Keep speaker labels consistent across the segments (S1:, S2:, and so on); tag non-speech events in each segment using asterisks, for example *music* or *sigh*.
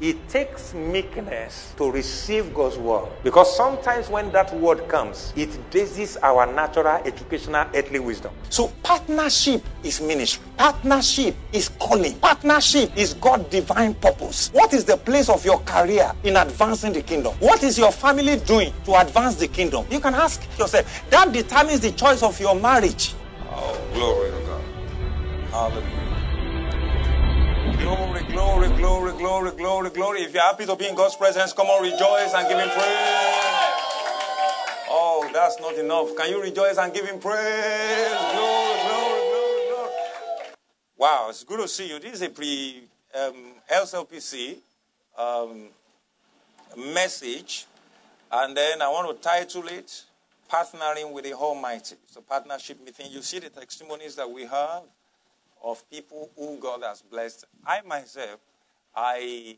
S1: It takes meekness to receive God's word. Because sometimes when that word comes, it dazes our natural, educational, earthly wisdom. So partnership is ministry. Partnership is calling. Partnership is God's divine purpose. What is the place of your career in advancing the kingdom? What is your family doing to advance the kingdom? You can ask yourself. That determines the choice of your marriage. Oh, glory to God. Hallelujah. Glory, glory, glory, glory, glory, glory. If you're happy to be in God's presence, come on, rejoice and give Him praise. Oh, that's not enough. Can you rejoice and give Him praise? Glory, glory, glory, glory. Wow, it's good to see you. This is a pre um, LCLPC um, message, and then I want to title it Partnering with the Almighty. It's a partnership meeting. You see the testimonies that we have of people who God has blessed. I myself, I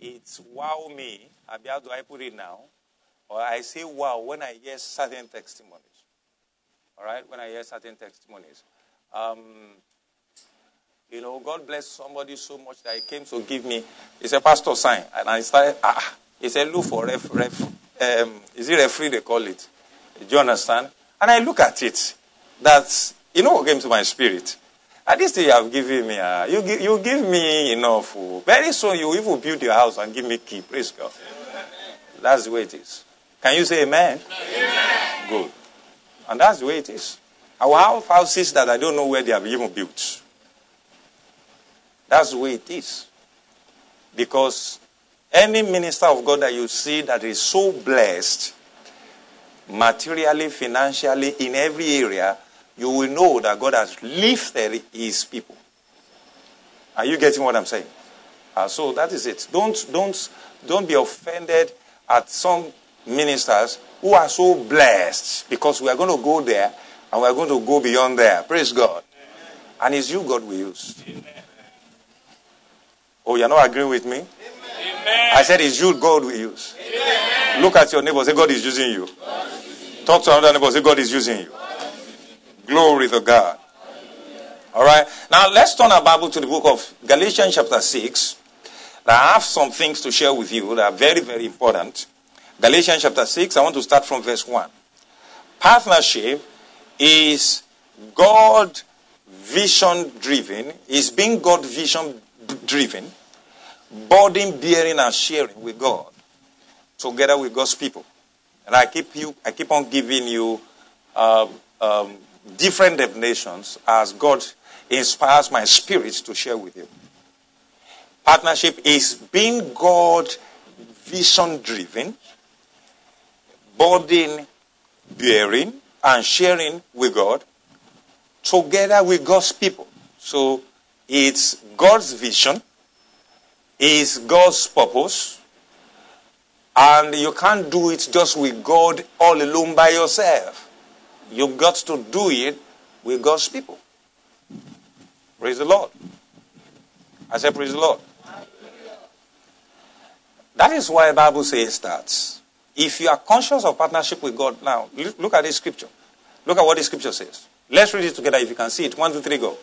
S1: it's wow me. How do I put it now? Or I say wow when I hear certain testimonies. All right, when I hear certain testimonies. Um, you know, God bless somebody so much that he came to give me. It's a pastor sign, and I started. Ah, he said, "Look for ref, ref um, is it referee they call it? Do you understand?" And I look at it. That's you know what came to my spirit. At thing you have given me, uh, you, give, you give me enough. Oh. Very soon you even build your house and give me key. Praise God. That's the way it is. Can you say amen? amen? Good. And that's the way it is. Our have houses that I don't know where they have even built. That's the way it is. Because any minister of God that you see that is so blessed, materially, financially, in every area, you will know that God has lifted his people. Are you getting what I'm saying? Uh, so that is it. Don't, don't, don't be offended at some ministers who are so blessed because we are going to go there and we are going to go beyond there. Praise God. Amen. And it's you God will use. Amen. Oh, you're not agreeing with me? Amen. I said it's you God will use. Look at your neighbor, say God is using you. Talk to another neighbor, say God is using you. Glory to God. All right. Now let's turn our Bible to the book of Galatians, chapter 6. I have some things to share with you that are very, very important. Galatians chapter 6, I want to start from verse 1. Partnership is God vision driven, is being God vision driven, burden bearing and sharing with God together with God's people. And I keep you, I keep on giving you uh, um, different definitions as God inspires my spirit to share with you. Partnership is being God vision driven, burden bearing, and sharing with God together with God's people. So it's God's vision, it's God's purpose, and you can't do it just with God all alone by yourself. You've got to do it with God's people. Praise the Lord. I said, Praise the Lord. That is why the Bible says that if you are conscious of partnership with God, now look at this scripture. Look at what the scripture says. Let's read it together if you can see it. One, two, three, go.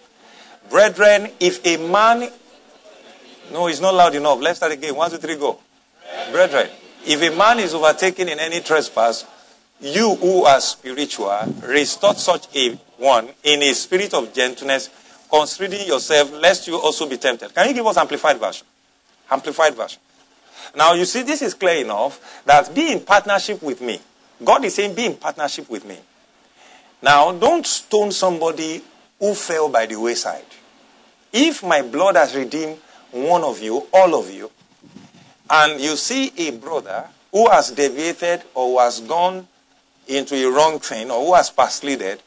S1: Brethren, if a man. No, it's not loud enough. Let's start again. One, two, three, go. Brethren, if a man is overtaken in any trespass, you who are spiritual, restore such a one in a spirit of gentleness, considering yourself, lest you also be tempted. Can you give us amplified version? Amplified version. Now, you see, this is clear enough that be in partnership with me. God is saying, be in partnership with me. Now, don't stone somebody who fell by the wayside. If my blood has redeemed one of you, all of you, and you see a brother who has deviated or has gone into a wrong thing or who has backslided,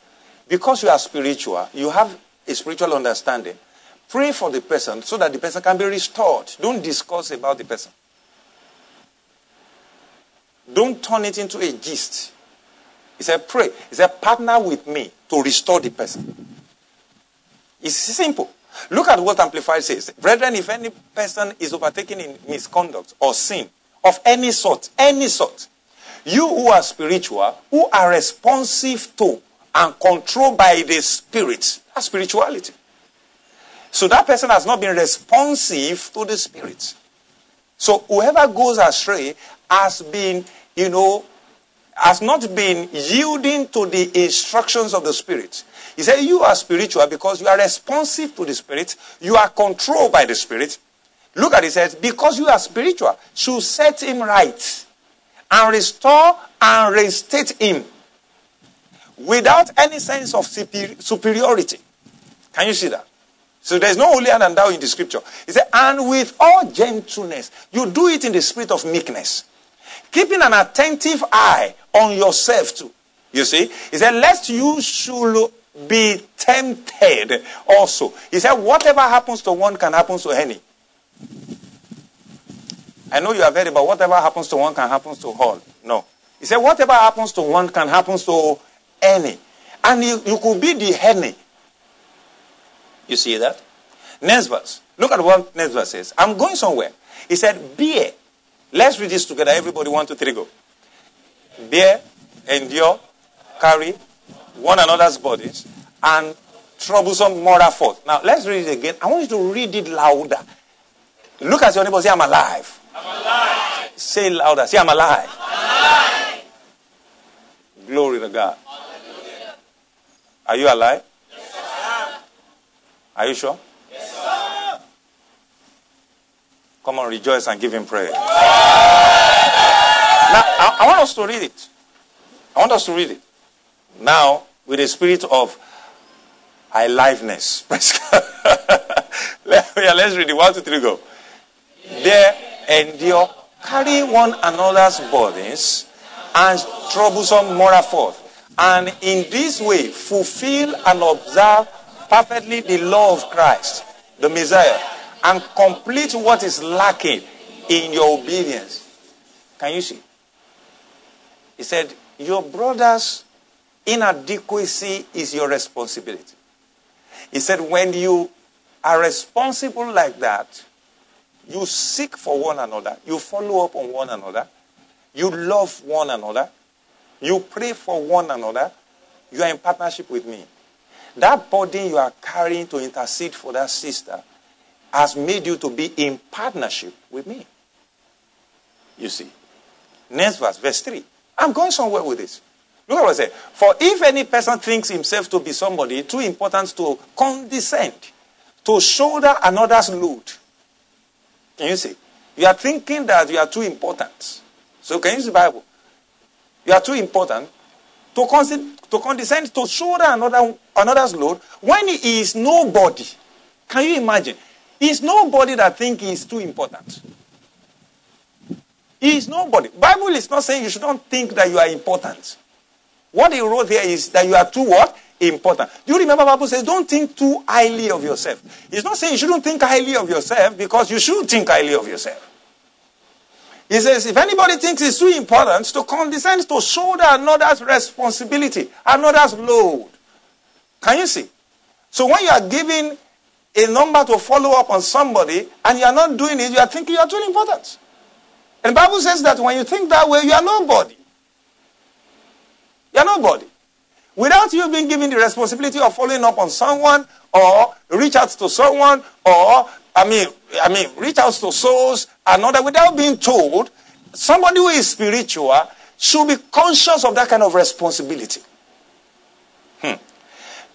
S1: because you are spiritual, you have a spiritual understanding, pray for the person so that the person can be restored. Don't discuss about the person. Don't turn it into a gist. He said, pray. He said, partner with me to restore the person. It's simple. Look at what Amplified says. Brethren, if any person is overtaken in misconduct or sin of any sort, any sort, you who are spiritual, who are responsive to and controlled by the Spirit, that's spirituality. So that person has not been responsive to the Spirit. So whoever goes astray has been, you know, has not been yielding to the instructions of the Spirit. He said, You are spiritual because you are responsive to the Spirit, you are controlled by the Spirit. Look at it, says, Because you are spiritual, should set him right and restore and reinstate him without any sense of superiority. Can you see that? So there's no holier than thou in the scripture. He said, and with all gentleness, you do it in the spirit of meekness, keeping an attentive eye on yourself too. You see? He said, lest you should be tempted also. He said, whatever happens to one can happen to any. I know you have heard about whatever happens to one can happen to all. No. He said, whatever happens to one can happen to any. And you, you could be the any you see that? Next verse. Look at what next verse says. I'm going somewhere. He said, Bear. Let's read this together. Everybody, one, two, three, go. Bear, endure, carry one another's bodies, and troublesome moral force. Now, let's read it again. I want you to read it louder. Look at your neighbor. Say, I'm alive. Say louder. Say, I'm alive. Alive. Glory to God. Hallelujah. Are you alive? Are you sure?
S2: Yes, sir.
S1: Come on, rejoice and give him praise. Now, I, I want us to read it. I want us to read it. Now, with a spirit of aliveness. *laughs* *laughs* Let, yeah, let's read it. One, two, three, go. There endure, carry one another's burdens and troublesome moral force. And in this way, fulfill and observe perfectly the law of Christ, the Messiah, and complete what is lacking in your obedience. Can you see? He said, Your brother's inadequacy is your responsibility. He said, When you are responsible like that, you seek for one another, you follow up on one another, you love one another, you pray for one another, you are in partnership with me. That burden you are carrying to intercede for that sister has made you to be in partnership with me. You see. Next verse, verse 3. I'm going somewhere with this. Look at what I said. For if any person thinks himself to be somebody too important to condescend, to shoulder another's load. Can you see? You are thinking that you are too important. So can you see the Bible? You are too important to, con- to condescend to shoulder another, another's load when he is nobody. Can you imagine? He is nobody that think he is too important. He is nobody. Bible is not saying you should not think that you are important. What he wrote here is that you are too what? Important. Do you remember Bible says don't think too highly of yourself. He's not saying you shouldn't think highly of yourself because you should think highly of yourself. He says, if anybody thinks it's too important to condescend to shoulder another's responsibility, another's load. Can you see? So when you are giving a number to follow up on somebody and you are not doing it, you are thinking you are too important. And the Bible says that when you think that way, you are nobody. You are nobody. Without you being given the responsibility of following up on someone or reach out to someone or I mean, I mean, reach out to souls another without being told. Somebody who is spiritual should be conscious of that kind of responsibility. Hmm.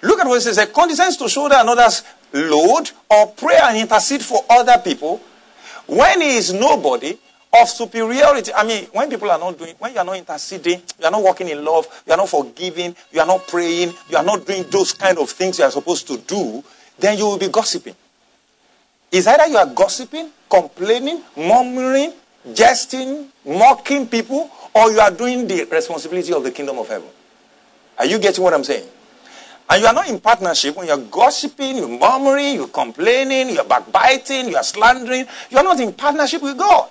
S1: Look at what it says. It condescends to shoulder another's load or pray and intercede for other people when he is nobody of superiority. I mean, when people are not doing, when you are not interceding, you are not walking in love, you are not forgiving, you are not praying, you are not doing those kind of things you are supposed to do, then you will be gossiping. Is either you are gossiping, complaining, murmuring, jesting, mocking people, or you are doing the responsibility of the kingdom of heaven. Are you getting what I'm saying? And you are not in partnership when you're gossiping, you're murmuring, you're complaining, you're backbiting, you're slandering. You're not in partnership with God.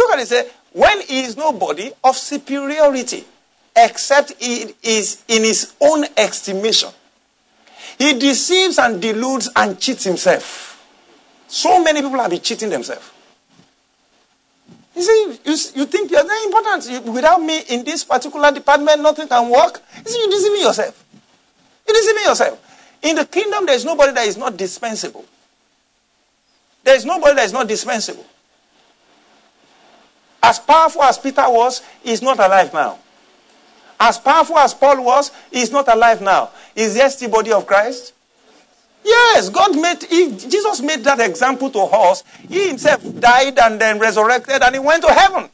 S1: Look at it, say, when he is nobody of superiority, except he is in his own estimation. He deceives and deludes and cheats himself. So many people have been cheating themselves. You see, you, you think you're very important. You, without me in this particular department, nothing can work. You see, you're deceiving yourself. You're deceiving yourself. In the kingdom, there's nobody that is not dispensable. There is nobody that is not dispensable. As powerful as Peter was, he's not alive now. As powerful as Paul was, he's not alive now. Is there still body of Christ? Yes, God made, he, Jesus made that example to us. He himself died and then resurrected and he went to heaven.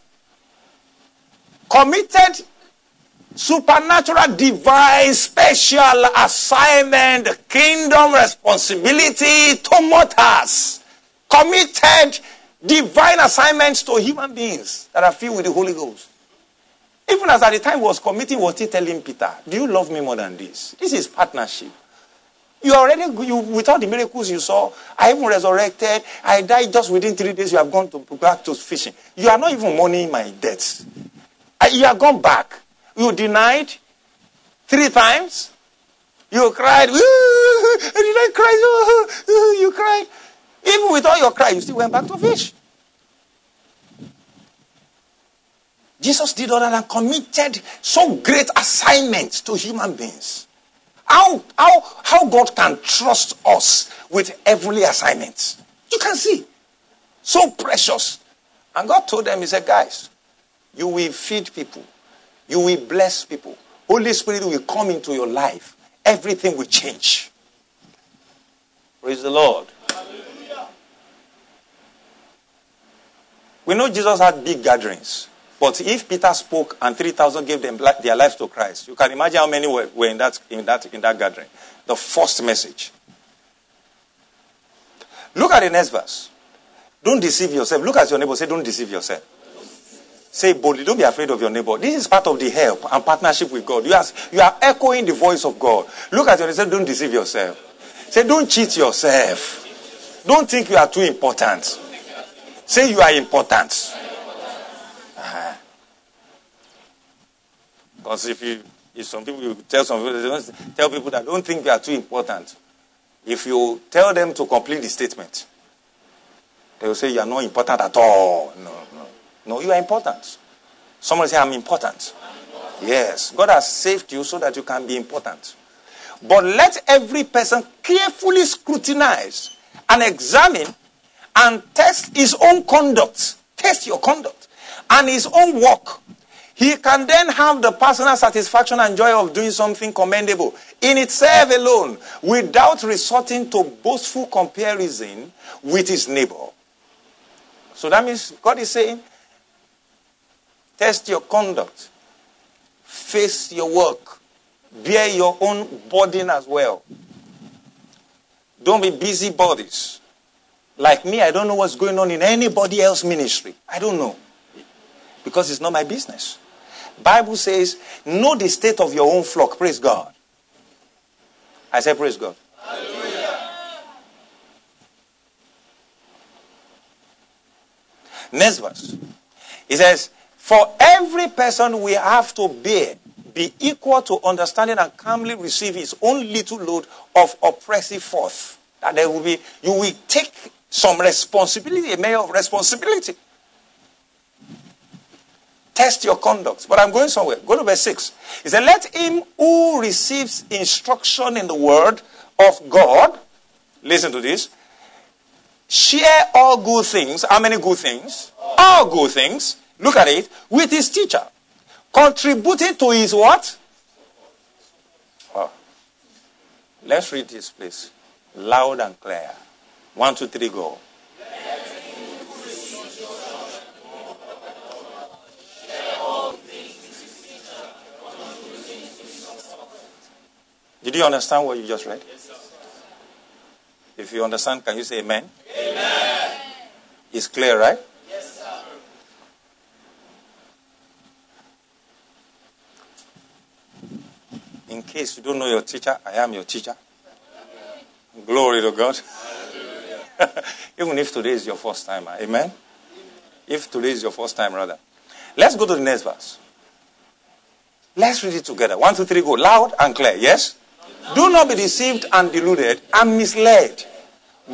S1: Committed supernatural, divine, special assignment, kingdom responsibility to mortals. Committed divine assignments to human beings that are filled with the Holy Ghost. Even as at the time he was committing, was still telling Peter, Do you love me more than this? This is partnership. You already, you, without the miracles you saw, I even resurrected. I died just within three days. You have gone to, back to fishing. You are not even mourning my debts. You have gone back. You denied three times. You cried. Did I cry? Oh, you cried. Even with all your cry, you still went back to fish. Jesus did that and committed so great assignments to human beings. How, how, how God can trust us with heavenly assignments. You can see. So precious. And God told them, He said, guys, you will feed people. You will bless people. Holy Spirit will come into your life. Everything will change. Praise the Lord. Hallelujah. We know Jesus had big gatherings. But if Peter spoke and 3,000 gave them their lives to Christ, you can imagine how many were, were in, that, in, that, in that gathering. The first message. Look at the next verse. Don't deceive yourself. Look at your neighbor. Say, don't deceive yourself. Say boldly, don't be afraid of your neighbor. This is part of the help and partnership with God. You are, you are echoing the voice of God. Look at your neighbor. Say, don't deceive yourself. Say, don't cheat yourself. Don't think you are too important. Say you are important. Because if you, if some people you tell some people, tell people that don't think they are too important. If you tell them to complete the statement, they will say you are not important at all. No, no, no, you are important. Somebody say I'm important. Yes, God has saved you so that you can be important. But let every person carefully scrutinize and examine and test his own conduct. Test your conduct and his own work he can then have the personal satisfaction and joy of doing something commendable in itself alone without resorting to boastful comparison with his neighbor. So that means God is saying, test your conduct, face your work, bear your own burden as well. Don't be busy bodies. Like me, I don't know what's going on in anybody else's ministry. I don't know. Because it's not my business. Bible says, know the state of your own flock. Praise God. I say, praise God. Hallelujah. Next verse. He says, For every person we have to bear, be equal to understanding and calmly receive his own little load of oppressive force. That there will be, you will take some responsibility, a measure of responsibility. Test your conduct. But I'm going somewhere. Go to verse 6. He said, Let him who receives instruction in the word of God, listen to this, share all good things. How many good things? All good things. Look at it. With his teacher. Contributing to his what? Oh. Let's read this, please. Loud and clear. One, two, three, go. You understand what you just read? Yes, if you understand, can you say amen? Amen. It's clear, right? Yes, sir. In case you don't know your teacher, I am your teacher. Glory to God. *laughs* Even if today is your first time, ah, amen? If today is your first time, rather. Let's go to the next verse. Let's read it together. One, two, three, go. Loud and clear. Yes? Do not be deceived and deluded and misled.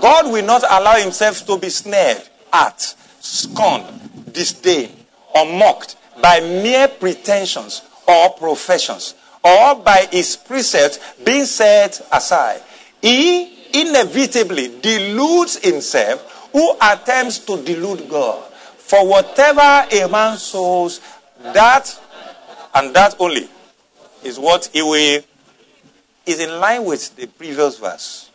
S1: God will not allow himself to be snared at, scorned, disdained, or mocked by mere pretensions or professions, or by his precepts being set aside. He inevitably deludes himself who attempts to delude God. For whatever a man sows, that and that only is what he will is in line with the previous verse.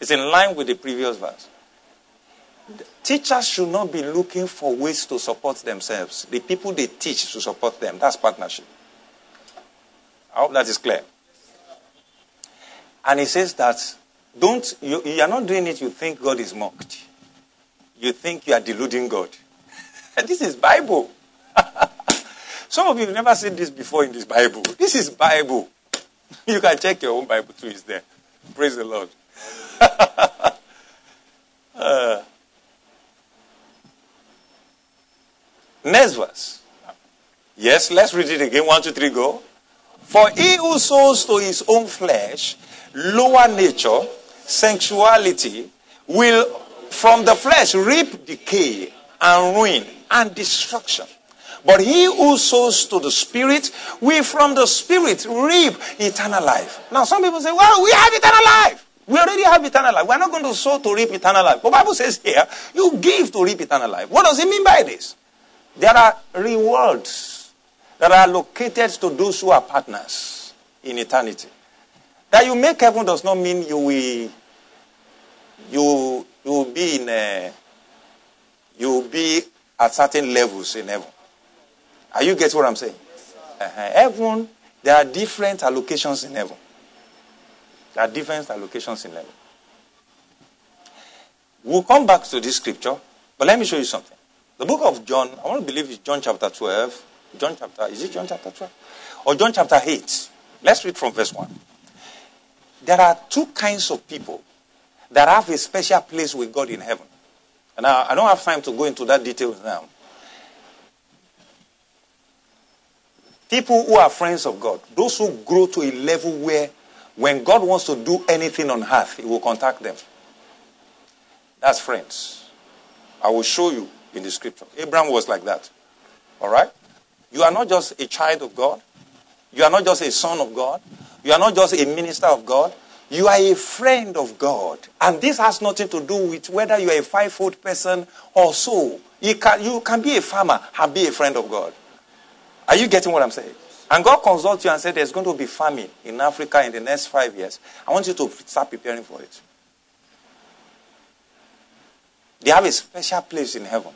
S1: It's in line with the previous verse. Teachers should not be looking for ways to support themselves. The people they teach to support them. That's partnership. I hope that is clear. And he says that don't you, you are not doing it, you think God is mocked. You think you are deluding God. *laughs* this is Bible. *laughs* Some of you have never seen this before in this Bible. This is Bible. *laughs* You can check your own Bible too, it's there. Praise the Lord. *laughs* uh, next verse. Yes, let's read it again. One, two, three, go. For he who sows to his own flesh, lower nature, sensuality, will from the flesh reap decay and ruin and destruction. But he who sows to the Spirit, we from the Spirit reap eternal life. Now, some people say, well, we have eternal life. We already have eternal life. We're not going to sow to reap eternal life. But the Bible says here, you give to reap eternal life. What does it mean by this? There are rewards that are located to those who are partners in eternity. That you make heaven does not mean you will you you will be in a, you will be at certain levels in heaven. Are you getting what I'm saying? Uh-huh. Heaven, there are different allocations in heaven. There are different allocations in heaven. We'll come back to this scripture, but let me show you something. The book of John, I want to believe it's John chapter 12. John chapter, is it John chapter 12? Or John chapter 8. Let's read from verse 1. There are two kinds of people that have a special place with God in heaven. And I, I don't have time to go into that details now. People who are friends of God, those who grow to a level where when God wants to do anything on earth, He will contact them. That's friends. I will show you in the scripture. Abraham was like that. All right? You are not just a child of God. You are not just a son of God. You are not just a minister of God. You are a friend of God. And this has nothing to do with whether you are a five-foot person or so. You can, you can be a farmer and be a friend of God. Are you getting what I'm saying? And God consults you and said there's going to be famine in Africa in the next five years. I want you to start preparing for it. They have a special place in heaven.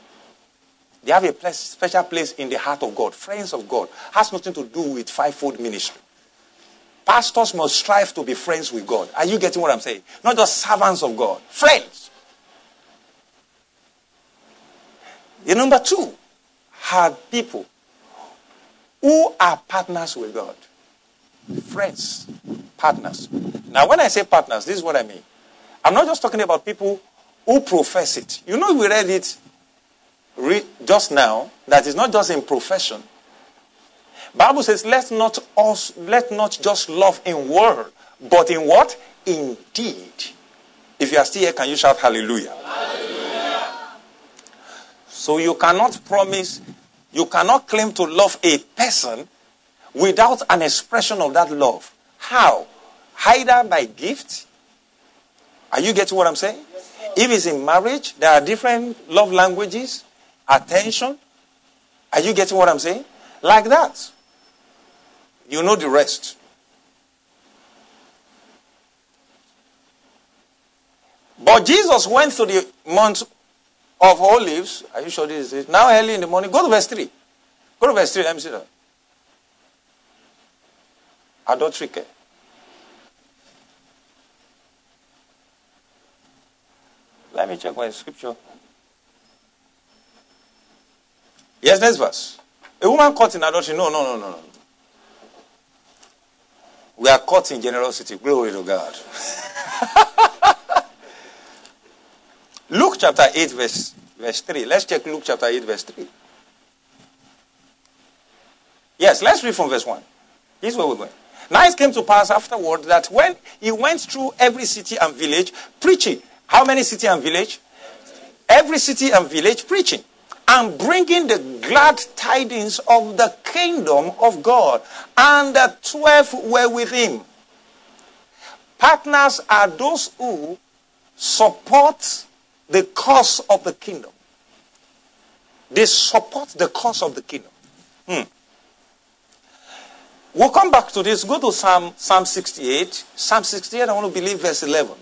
S1: They have a place, special place in the heart of God. Friends of God. Has nothing to do with fivefold ministry. Pastors must strive to be friends with God. Are you getting what I'm saying? Not just servants of God. Friends. The number two, have people who are partners with God. Friends, partners. Now, when I say partners, this is what I mean. I'm not just talking about people who profess it. You know, we read it re- just now that it's not just in profession. Bible says, let not us, let not just love in word, but in what? In deed. If you are still here, can you shout hallelujah? hallelujah? So you cannot promise you cannot claim to love a person without an expression of that love. How? Either by gift. Are you getting what I'm saying? if it's in marriage, there are different love languages, attention. Are you getting what I'm saying? Like that. You know the rest. But Jesus went to the Mount of olives. Are you sure this is it? Now early in the morning. Go to verse 3. Go to verse 3. Let me see that. Adultery care. Let me check my scripture. Yes, next verse. A woman caught in adultery. No, no, no, no, no. We are caught in generosity. Glory to God. *laughs* Luke chapter 8, verse, verse 3. Let's check Luke chapter 8, verse 3. Yes, let's read from verse 1. This is where we're going. Now it came to pass afterward that when he went through every city and village preaching, how many city and village? Every city and village preaching and bringing the glad tidings of the kingdom of God. And the twelve were with him. Partners are those who support the cause of the kingdom. They support the cause of the kingdom. Hmm. We'll come back to this. Go to Psalm, Psalm 68. Psalm 68, I want to believe verse 11.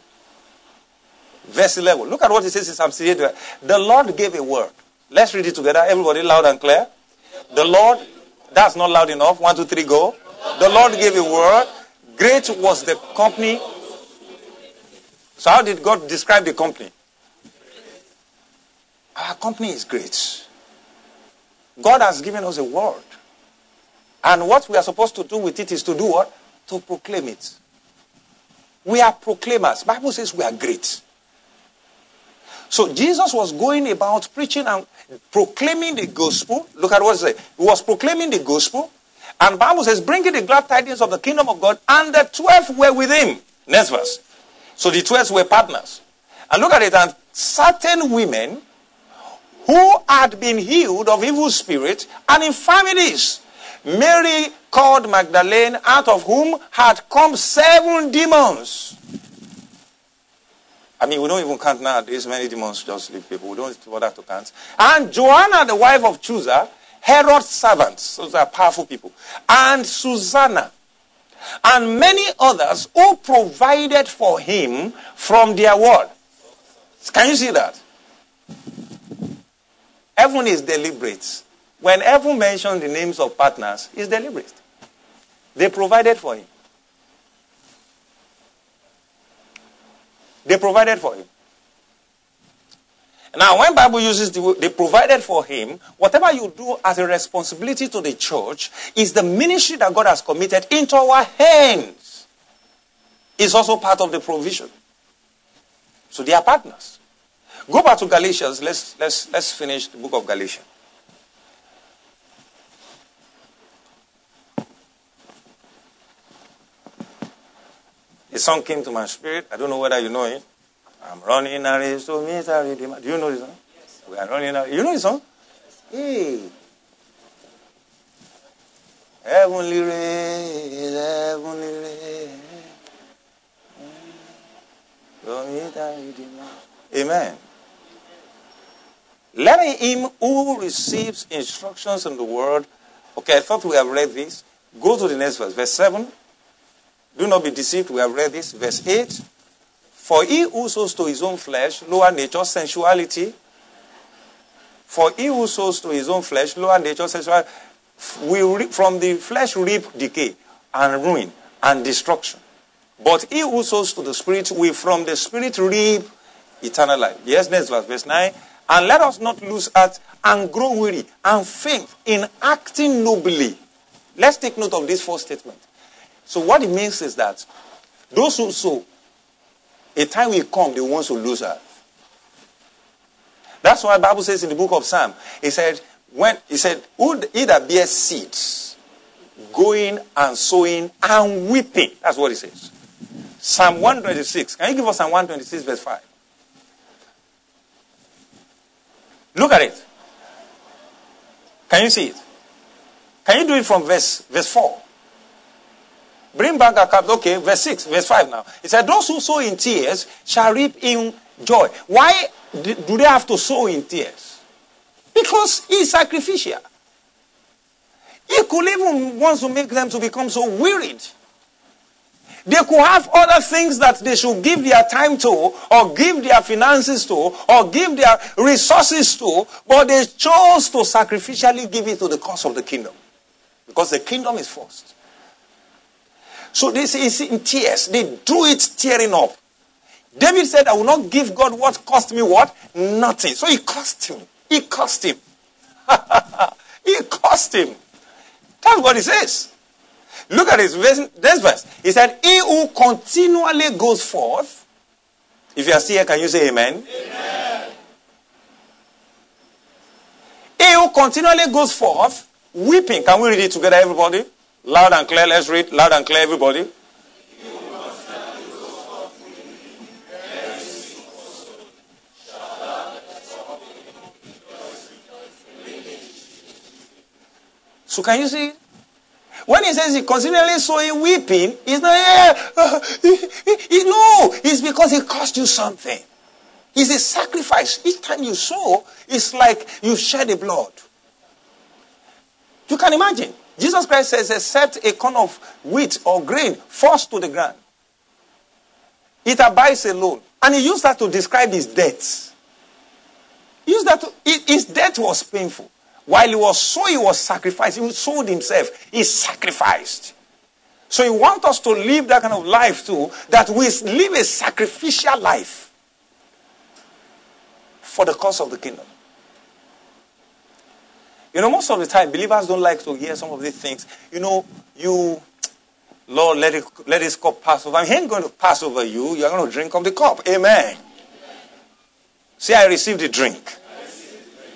S1: Verse 11. Look at what it says in Psalm 68. The Lord gave a word. Let's read it together. Everybody loud and clear. The Lord, that's not loud enough. One, two, three, go. The Lord gave a word. Great was the company. So, how did God describe the company? Our company is great. God has given us a word. And what we are supposed to do with it is to do what? To proclaim it. We are proclaimers. Bible says we are great. So Jesus was going about preaching and proclaiming the gospel. Look at what it says. He was proclaiming the gospel. And Bible says, bringing the glad tidings of the kingdom of God, and the twelve were with him. Next verse. So the twelve were partners. And look at it, and certain women who had been healed of evil spirits and infirmities. Mary called Magdalene, out of whom had come seven demons. I mean, we don't even count now. There's many demons just leave people. We don't bother to count. And Joanna, the wife of Chuza, Herod's servants. Those are powerful people. And Susanna. And many others who provided for him from their word. Can you see that? Heaven is deliberate. When heaven mentions the names of partners, it's deliberate. They provided for him. They provided for him. Now, when Bible uses the word they provided for him, whatever you do as a responsibility to the church is the ministry that God has committed into our hands. Is also part of the provision. So they are partners. Go back to Galatians. Let's, let's, let's finish the book of Galatians. A song came to my spirit. I don't know whether you know it. I'm running a race to redeemer. Do you know this song? Yes. We are running a You know this song? Hey. Heavenly race, heavenly race. To meet a redeemer. Amen. Let him who receives instructions in the word. Okay, I thought we have read this. Go to the next verse. Verse 7. Do not be deceived. We have read this. Verse 8. For he who sows to his own flesh, lower nature, sensuality. For he who sows to his own flesh, lower nature, sensuality, will from the flesh reap decay and ruin and destruction. But he who sows to the spirit will from the spirit reap eternal life. Yes, next verse, verse 9. And let us not lose heart and grow weary and faint in acting nobly. Let's take note of this first statement. So what it means is that those who sow, a time will come, the ones who lose heart. That's why the Bible says in the book of Psalm, he said, when he said, Who either bears seeds, going and sowing and weeping. That's what he says. Psalm 126. Can you give us Psalm 126, verse 5? Look at it. Can you see it? Can you do it from verse, verse 4? Bring back a cup. Okay, verse 6, verse 5 now. It said, Those who sow in tears shall reap in joy. Why do they have to sow in tears? Because it's sacrificial. He could even want to make them to become so wearied they could have other things that they should give their time to, or give their finances to, or give their resources to, but they chose to sacrificially give it to the cause of the kingdom. Because the kingdom is first. So this is in tears. They do it tearing up. David said, I will not give God what cost me what? Nothing. So it cost him. It cost him. *laughs* it cost him. That's what he says. Look at this verse, this verse. He said, He who continually goes forth. If you are still here, can you say amen? amen? He who continually goes forth, weeping. Can we read it together, everybody? Loud and clear. Let's read. Loud and clear, everybody. So can you see? When he says he continually sowing weeping, he's not, yeah, uh, *laughs* he, he, he, no, it's because it cost you something. It's a sacrifice. Each time you sow, it's like you shed the blood. You can imagine. Jesus Christ says, except a corn of wheat or grain falls to the ground, it abides alone. And he used that to describe his death. He used that to, his death was painful. While he was so, he was sacrificed. He sold himself. He sacrificed. So he wants us to live that kind of life too, that we live a sacrificial life for the cause of the kingdom. You know, most of the time, believers don't like to hear some of these things. You know, you, Lord, let, it, let this cup pass over. He ain't going to pass over you. You're going to drink of the cup. Amen. Say, I received the drink.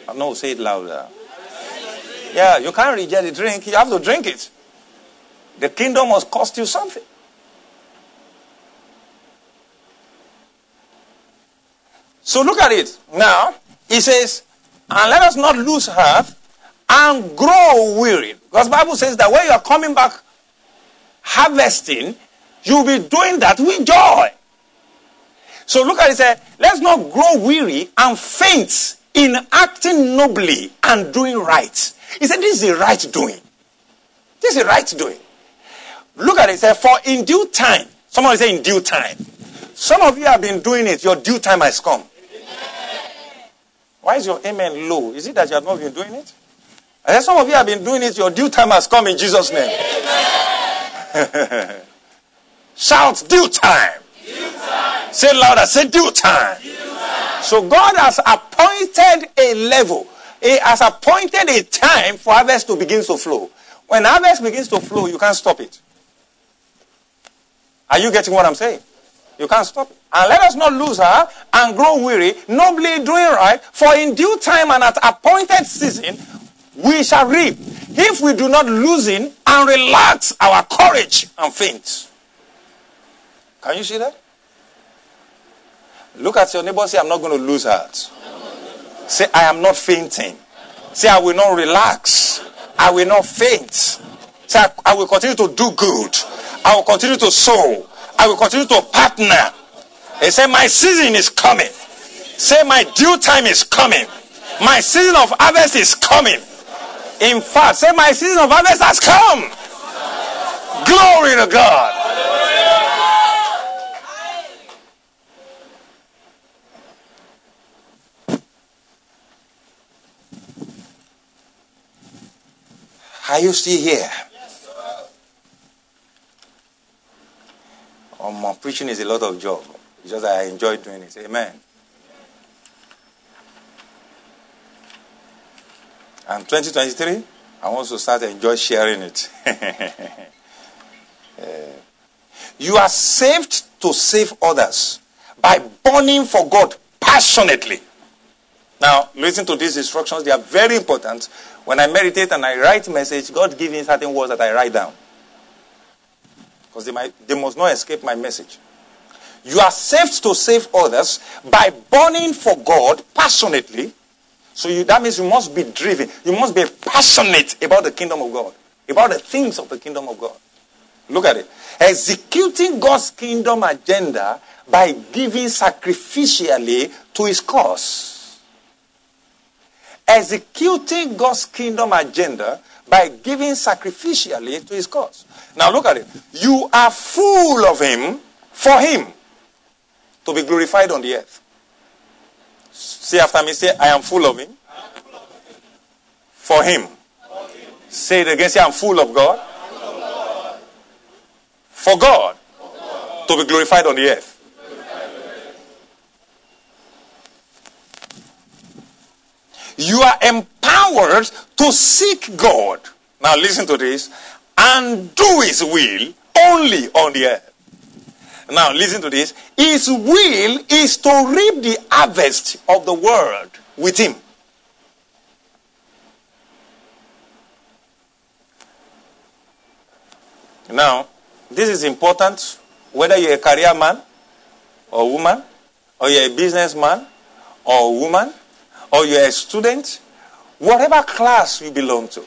S1: I know, say it louder. Yeah, you can't reject the drink. You have to drink it. The kingdom must cost you something. So look at it. Now, he says, and let us not lose heart and grow weary. Because Bible says that when you are coming back harvesting, you'll be doing that with joy. So look at it, say, let's not grow weary and faint in acting nobly and doing right. He said, this is the right doing. This is the right doing. Look at it, say, for in due time. Somebody say in due time. Some of you have been doing it, your due time has come. Why is your amen low? Is it that you have not been doing it? And some of you have been doing it, your due time has come in Jesus' name. *laughs* Shout due time. due time. Say louder, say due time. due time. So God has appointed a level. He has appointed a time for harvest to begin to flow. When harvest begins to flow, you can't stop it. Are you getting what I'm saying? You can't stop it. And let us not lose her and grow weary, nobly doing right, for in due time and at appointed season we shall reap if we do not loosen and relax our courage and faint. Can you see that? Look at your neighbor, say, I'm not going to lose heart. Say, I am not fainting. Say, I will not relax. I will not faint. Say, I will continue to do good. I will continue to sow. I will continue to partner. He said, My season is coming. Say, My due time is coming. My season of harvest is coming. In fact, say, My season of harvest has come. Glory to God. Are you still here? Um, my preaching is a lot of job. It's just I enjoy doing it. Amen. And 2023, I want to start enjoy sharing it. uh, *laughs* you are saved to save others by burning for God passionately. Now, listen to these instructions. They are very important. When I meditate and I write message, God gives me certain words that I write down. Because they, might, they must not escape my message. You are saved to save others by burning for God passionately so you, that means you must be driven. You must be passionate about the kingdom of God, about the things of the kingdom of God. Look at it. Executing God's kingdom agenda by giving sacrificially to his cause. Executing God's kingdom agenda by giving sacrificially to his cause. Now look at it. You are full of him for him to be glorified on the earth. Say after me, say, I am full of him. For him. Say it again, say, I'm full of God. For God. To be glorified on the earth. You are empowered to seek God. Now listen to this. And do his will only on the earth. Now, listen to this. His will is to reap the harvest of the world with him. Now, this is important whether you're a career man or woman, or you're a businessman or woman, or you're a student, whatever class you belong to,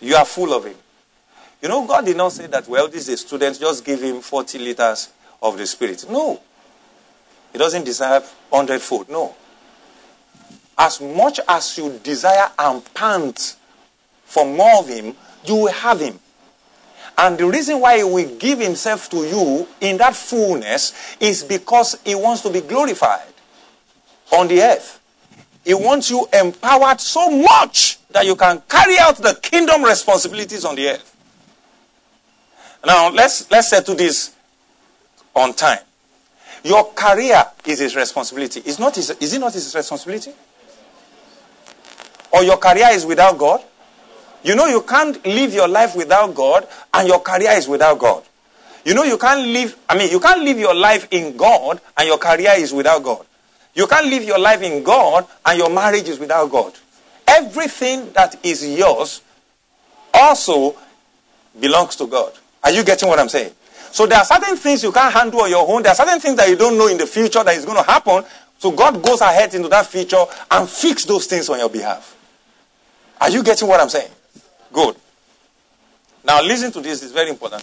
S1: you are full of him. You know, God did not say that, well, this is a student, just give him 40 liters of the Spirit. No. He doesn't deserve hundredfold. No. As much as you desire and pant for more of Him, you will have Him. And the reason why He will give Himself to you in that fullness is because He wants to be glorified on the earth. He wants you empowered so much that you can carry out the kingdom responsibilities on the earth. Now, let's, let's settle this on time. Your career is his responsibility. Is, not his, is it not his responsibility? Or your career is without God? You know you can't live your life without God and your career is without God. You know you can't live, I mean, you can't live your life in God and your career is without God. You can't live your life in God and your marriage is without God. Everything that is yours also belongs to God. Are you getting what I'm saying? So there are certain things you can't handle on your own. There are certain things that you don't know in the future that is going to happen. So God goes ahead into that future and fix those things on your behalf. Are you getting what I'm saying? Good. Now listen to this, it's very important.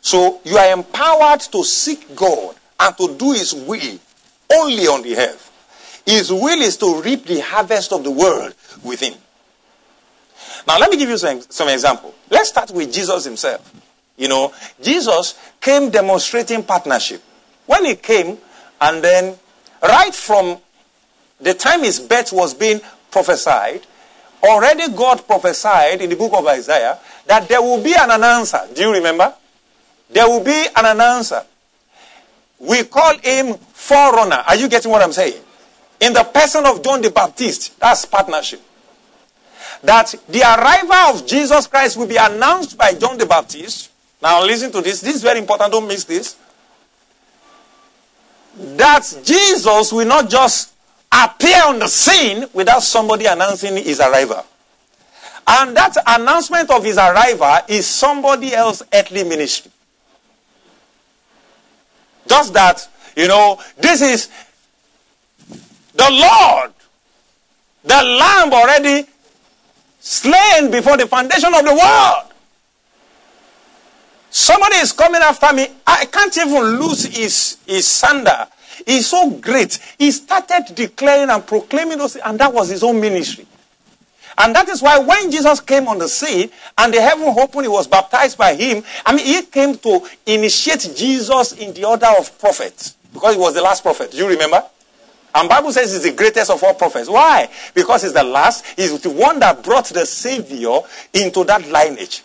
S1: So you are empowered to seek God and to do his will only on the earth. His will is to reap the harvest of the world within. Now let me give you some, some example. Let's start with Jesus himself. You know, Jesus came demonstrating partnership. When he came, and then right from the time his birth was being prophesied, already God prophesied in the book of Isaiah that there will be an announcer. Do you remember? There will be an announcer. We call him forerunner. Are you getting what I'm saying? In the person of John the Baptist, that's partnership. That the arrival of Jesus Christ will be announced by John the Baptist. Now listen to this. This is very important. Don't miss this. That Jesus will not just appear on the scene without somebody announcing his arrival. And that announcement of his arrival is somebody else's earthly ministry. Just that, you know, this is the Lord, the Lamb already slain before the foundation of the world. Somebody is coming after me. I can't even lose his, his sander. He's so great. He started declaring and proclaiming those, and that was his own ministry. And that is why when Jesus came on the scene and the heaven opened, he was baptized by him. I mean, he came to initiate Jesus in the order of prophets because he was the last prophet. Do you remember? And Bible says he's the greatest of all prophets. Why? Because he's the last. He's the one that brought the Savior into that lineage.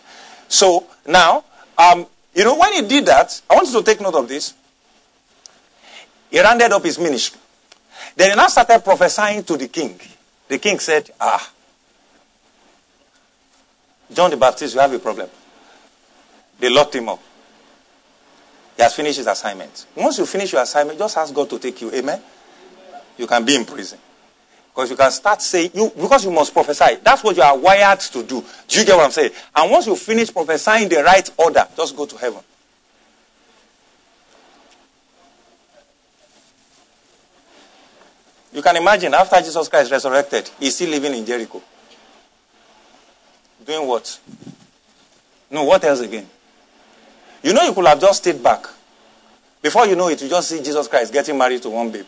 S1: So now, um, you know, when he did that, I want you to take note of this. He rounded up his ministry. Then he now started prophesying to the king. The king said, Ah, John the Baptist, you have a problem. They locked him up. He has finished his assignment. Once you finish your assignment, just ask God to take you. Amen. You can be in prison. Because you can start saying, you, because you must prophesy. That's what you are wired to do. Do you get what I'm saying? And once you finish prophesying the right order, just go to heaven. You can imagine after Jesus Christ resurrected, he's still living in Jericho. Doing what? No, what else again? You know, you could have just stayed back. Before you know it, you just see Jesus Christ getting married to one babe.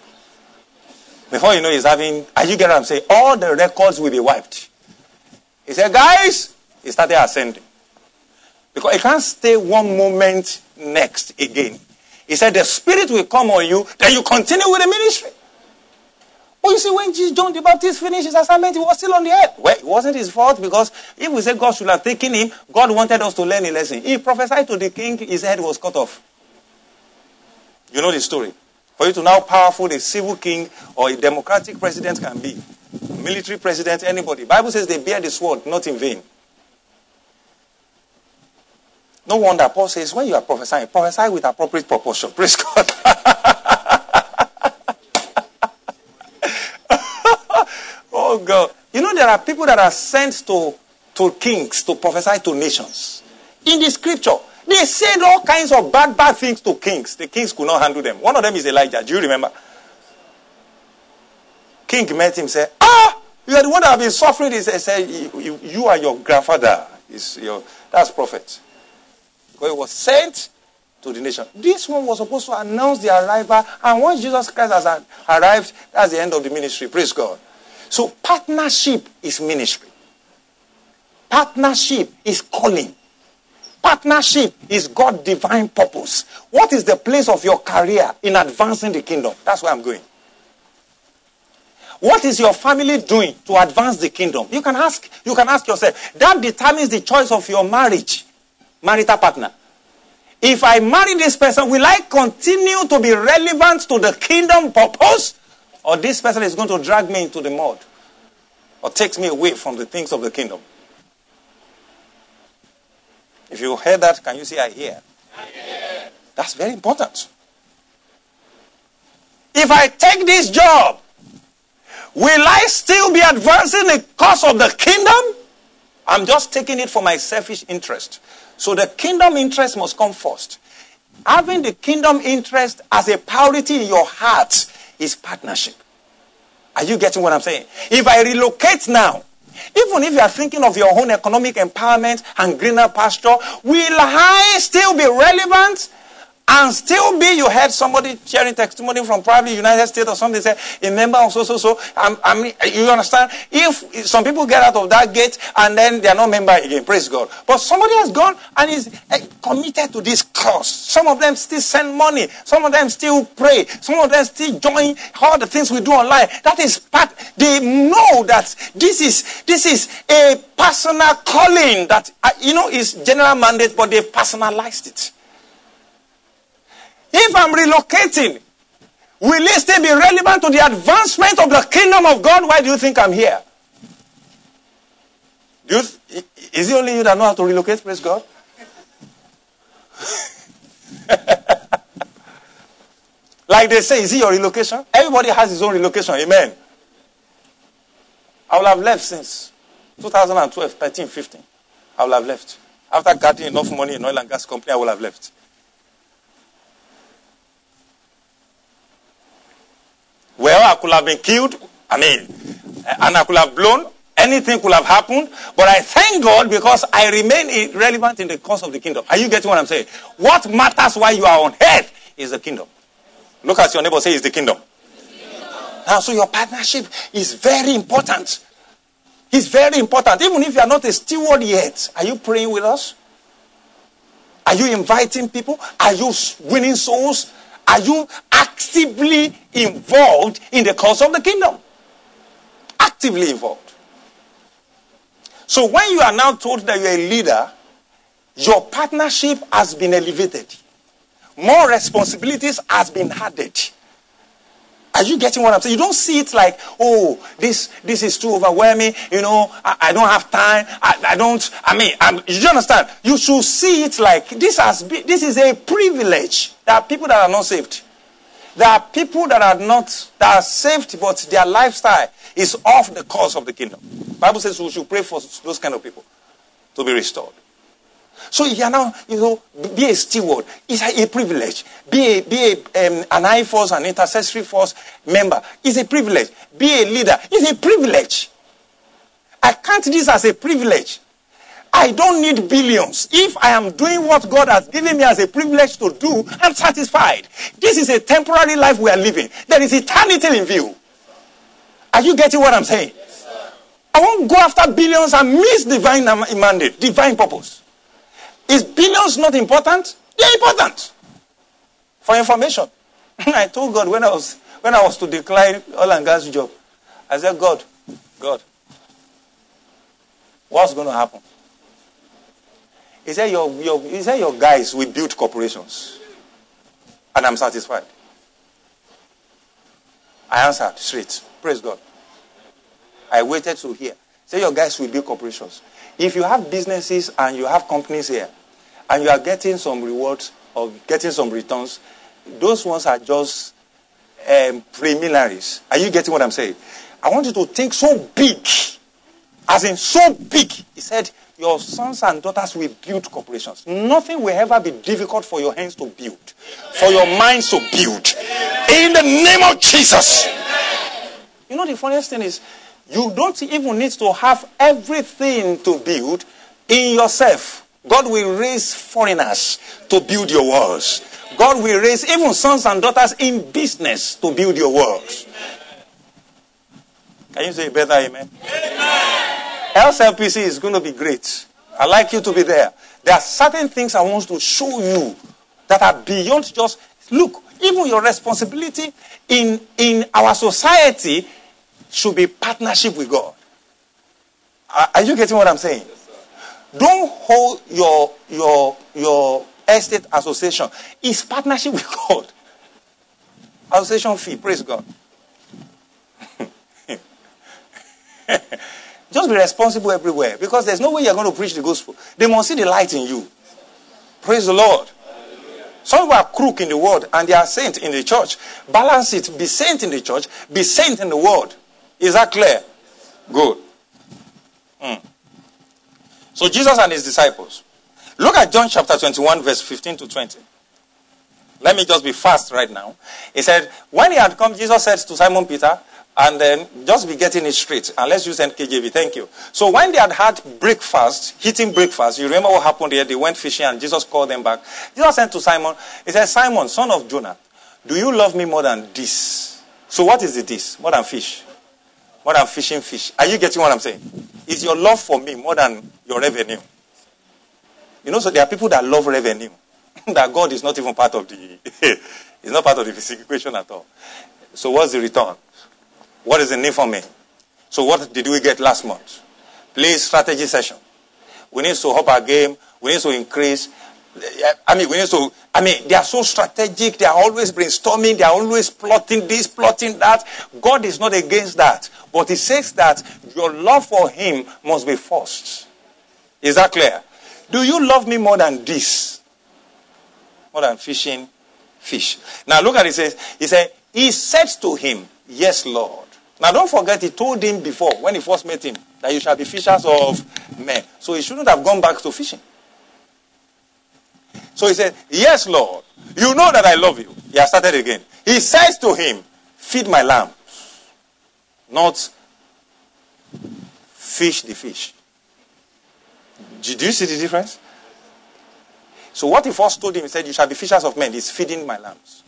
S1: Before you know, he's having, are you getting what I'm saying? All the records will be wiped. He said, guys, he started ascending. Because he can't stay one moment next again. He said, the Spirit will come on you, then you continue with the ministry. But you see, when Jesus John the Baptist finished his assignment, he was still on the earth. Well, it wasn't his fault because if we say God should have taken him, God wanted us to learn a lesson. He prophesied to the king, his head was cut off. You know the story. For you to know how powerful a civil king or a democratic president can be. Military president, anybody. Bible says they bear the sword, not in vain. No wonder Paul says when you are prophesying, prophesy with appropriate proportion. *laughs* Praise God. Oh God. You know there are people that are sent to, to kings to prophesy to nations. In the scripture, they said all kinds of bad, bad things to kings. The kings could not handle them. One of them is Elijah. Do you remember? King met him and said, Ah, you are the one that have been suffering He said, you, you are your grandfather. Is your, that's prophet. Because he was sent to the nation. This one was supposed to announce the arrival, and once Jesus Christ has arrived, that's the end of the ministry. Praise God. So, partnership is ministry. Partnership is calling. Partnership is God's divine purpose. What is the place of your career in advancing the kingdom? That's where I'm going. What is your family doing to advance the kingdom? You can ask, you can ask yourself. That determines the choice of your marriage, marital partner. If I marry this person, will I continue to be relevant to the kingdom purpose? Or this person is going to drag me into the mud? Or takes me away from the things of the kingdom? If you heard that, can you say I hear? I hear. That's very important. If I take this job, will I still be advancing the cause of the kingdom? I'm just taking it for my selfish interest. So the kingdom interest must come first. Having the kingdom interest as a priority in your heart is partnership. Are you getting what I'm saying? If I relocate now, even if you are thinking of your own economic empowerment and greener pasture, will I still be relevant and still be, you heard somebody sharing testimony from probably United States or something, say, a member of so, so, so. I mean, you understand? If some people get out of that gate and then they are not member again, praise God. But somebody has gone and is eh, committed to this cause. Some of them still send money. Some of them still pray. Some of them still join all the things we do online. That is part, they know that this is, this is a personal calling that, uh, you know, is general mandate, but they've personalized it. If I'm relocating, will it still be relevant to the advancement of the kingdom of God? Why do you think I'm here? Th- is it only you that know how to relocate? Praise God. *laughs* like they say, is it your relocation? Everybody has his own relocation. Amen. I will have left since 2012, 13, 15. I will have left. After getting enough money in oil and gas company, I will have left. Well, I could have been killed. I mean, eh, and I could have blown. Anything could have happened. But I thank God because I remain relevant in the cause of the kingdom. Are you getting what I'm saying? What matters while you are on earth is the kingdom. Look at your neighbor, say, it's the kingdom. Now, so your partnership is very important. It's very important. Even if you are not a steward yet, are you praying with us? Are you inviting people? Are you winning souls? Are you actively involved in the cause of the kingdom? Actively involved. So when you are now told that you're a leader, your partnership has been elevated. More responsibilities has been added. Are you getting what I'm saying? You don't see it like, oh, this this is too overwhelming. You know, I, I don't have time. I, I don't. I mean, I'm, you understand? You should see it like this has been, this is a privilege. There are people that are not saved. There are people that are not that are saved, but their lifestyle is off the course of the kingdom. Bible says we should pray for those kind of people to be restored. So if you are now, you know, be a steward. It's a, a privilege. Be a, be a, um, an I force, an intercessory force member. It's a privilege. Be a leader. It's a privilege. I count this as a privilege. I don't need billions. If I am doing what God has given me as a privilege to do, I'm satisfied. This is a temporary life we are living. There is eternity in view. Are you getting what I'm saying? Yes, I won't go after billions and miss divine mandate, divine purpose. Is billions not important? They're important. For information. *laughs* I told God when I was when I was to decline oil and gas job, I said, God, God, what's going to happen? He said, your, your, he said, your guys will build corporations. And I'm satisfied. I answered straight. Praise God. I waited to hear. Say your guys will build corporations. If you have businesses and you have companies here, and you are getting some rewards or getting some returns, those ones are just um, preliminaries. Are you getting what I'm saying? I want you to think so big, as in so big. He said, Your sons and daughters will build corporations. Nothing will ever be difficult for your hands to build, for your minds to build. In the name of Jesus. You know, the funniest thing is, you don't even need to have everything to build in yourself God will raise foreigners to build your walls. God will raise even sons and daughters in business to build your walls. Can you say better amen? amen? LCLPC is going to be great. i like you to be there. There are certain things I want to show you that are beyond just look, even your responsibility in, in our society should be partnership with God. Are, are you getting what I'm saying? Don't hold your your your estate association. It's partnership with God. Association fee, praise God. *laughs* Just be responsible everywhere because there's no way you're going to preach the gospel. They must see the light in you. Praise the Lord. Some people are crook in the world and they are saint in the church. Balance it. Be saint in the church. Be saint in the world. Is that clear? Good. Mm. So Jesus and his disciples. Look at John chapter 21, verse 15 to 20. Let me just be fast right now. He said, When he had come, Jesus said to Simon Peter, and then just be getting it straight. And let's use NKJV. Thank you. So when they had had breakfast, eating breakfast, you remember what happened here? They went fishing and Jesus called them back. Jesus said to Simon, He said, Simon, son of Jonah, do you love me more than this? So what is the this? More than fish. More than fishing fish. Are you getting what I'm saying? Is your love for me more than your revenue? You know, so there are people that love revenue. *laughs* that God is not even part of the, *laughs* it's not part of the physical equation at all. So what's the return? What is the need for me? So what did we get last month? Please, strategy session. We need to up our game. We need to increase. I mean, we need to, I mean, they are so strategic. They are always brainstorming. They are always plotting this, plotting that. God is not against that. But he says that your love for him must be first. Is that clear? Do you love me more than this? More than fishing fish. Now look at it. He says, he said, he said to him, Yes, Lord. Now don't forget, he told him before, when he first met him, that you shall be fishers of men. So he shouldn't have gone back to fishing. So he said, Yes, Lord. You know that I love you. He has started again. He says to him, Feed my lamb. Not fish the fish. Do you see the difference? So what he first told him, he said, You shall be fishers of men. He's feeding my lambs.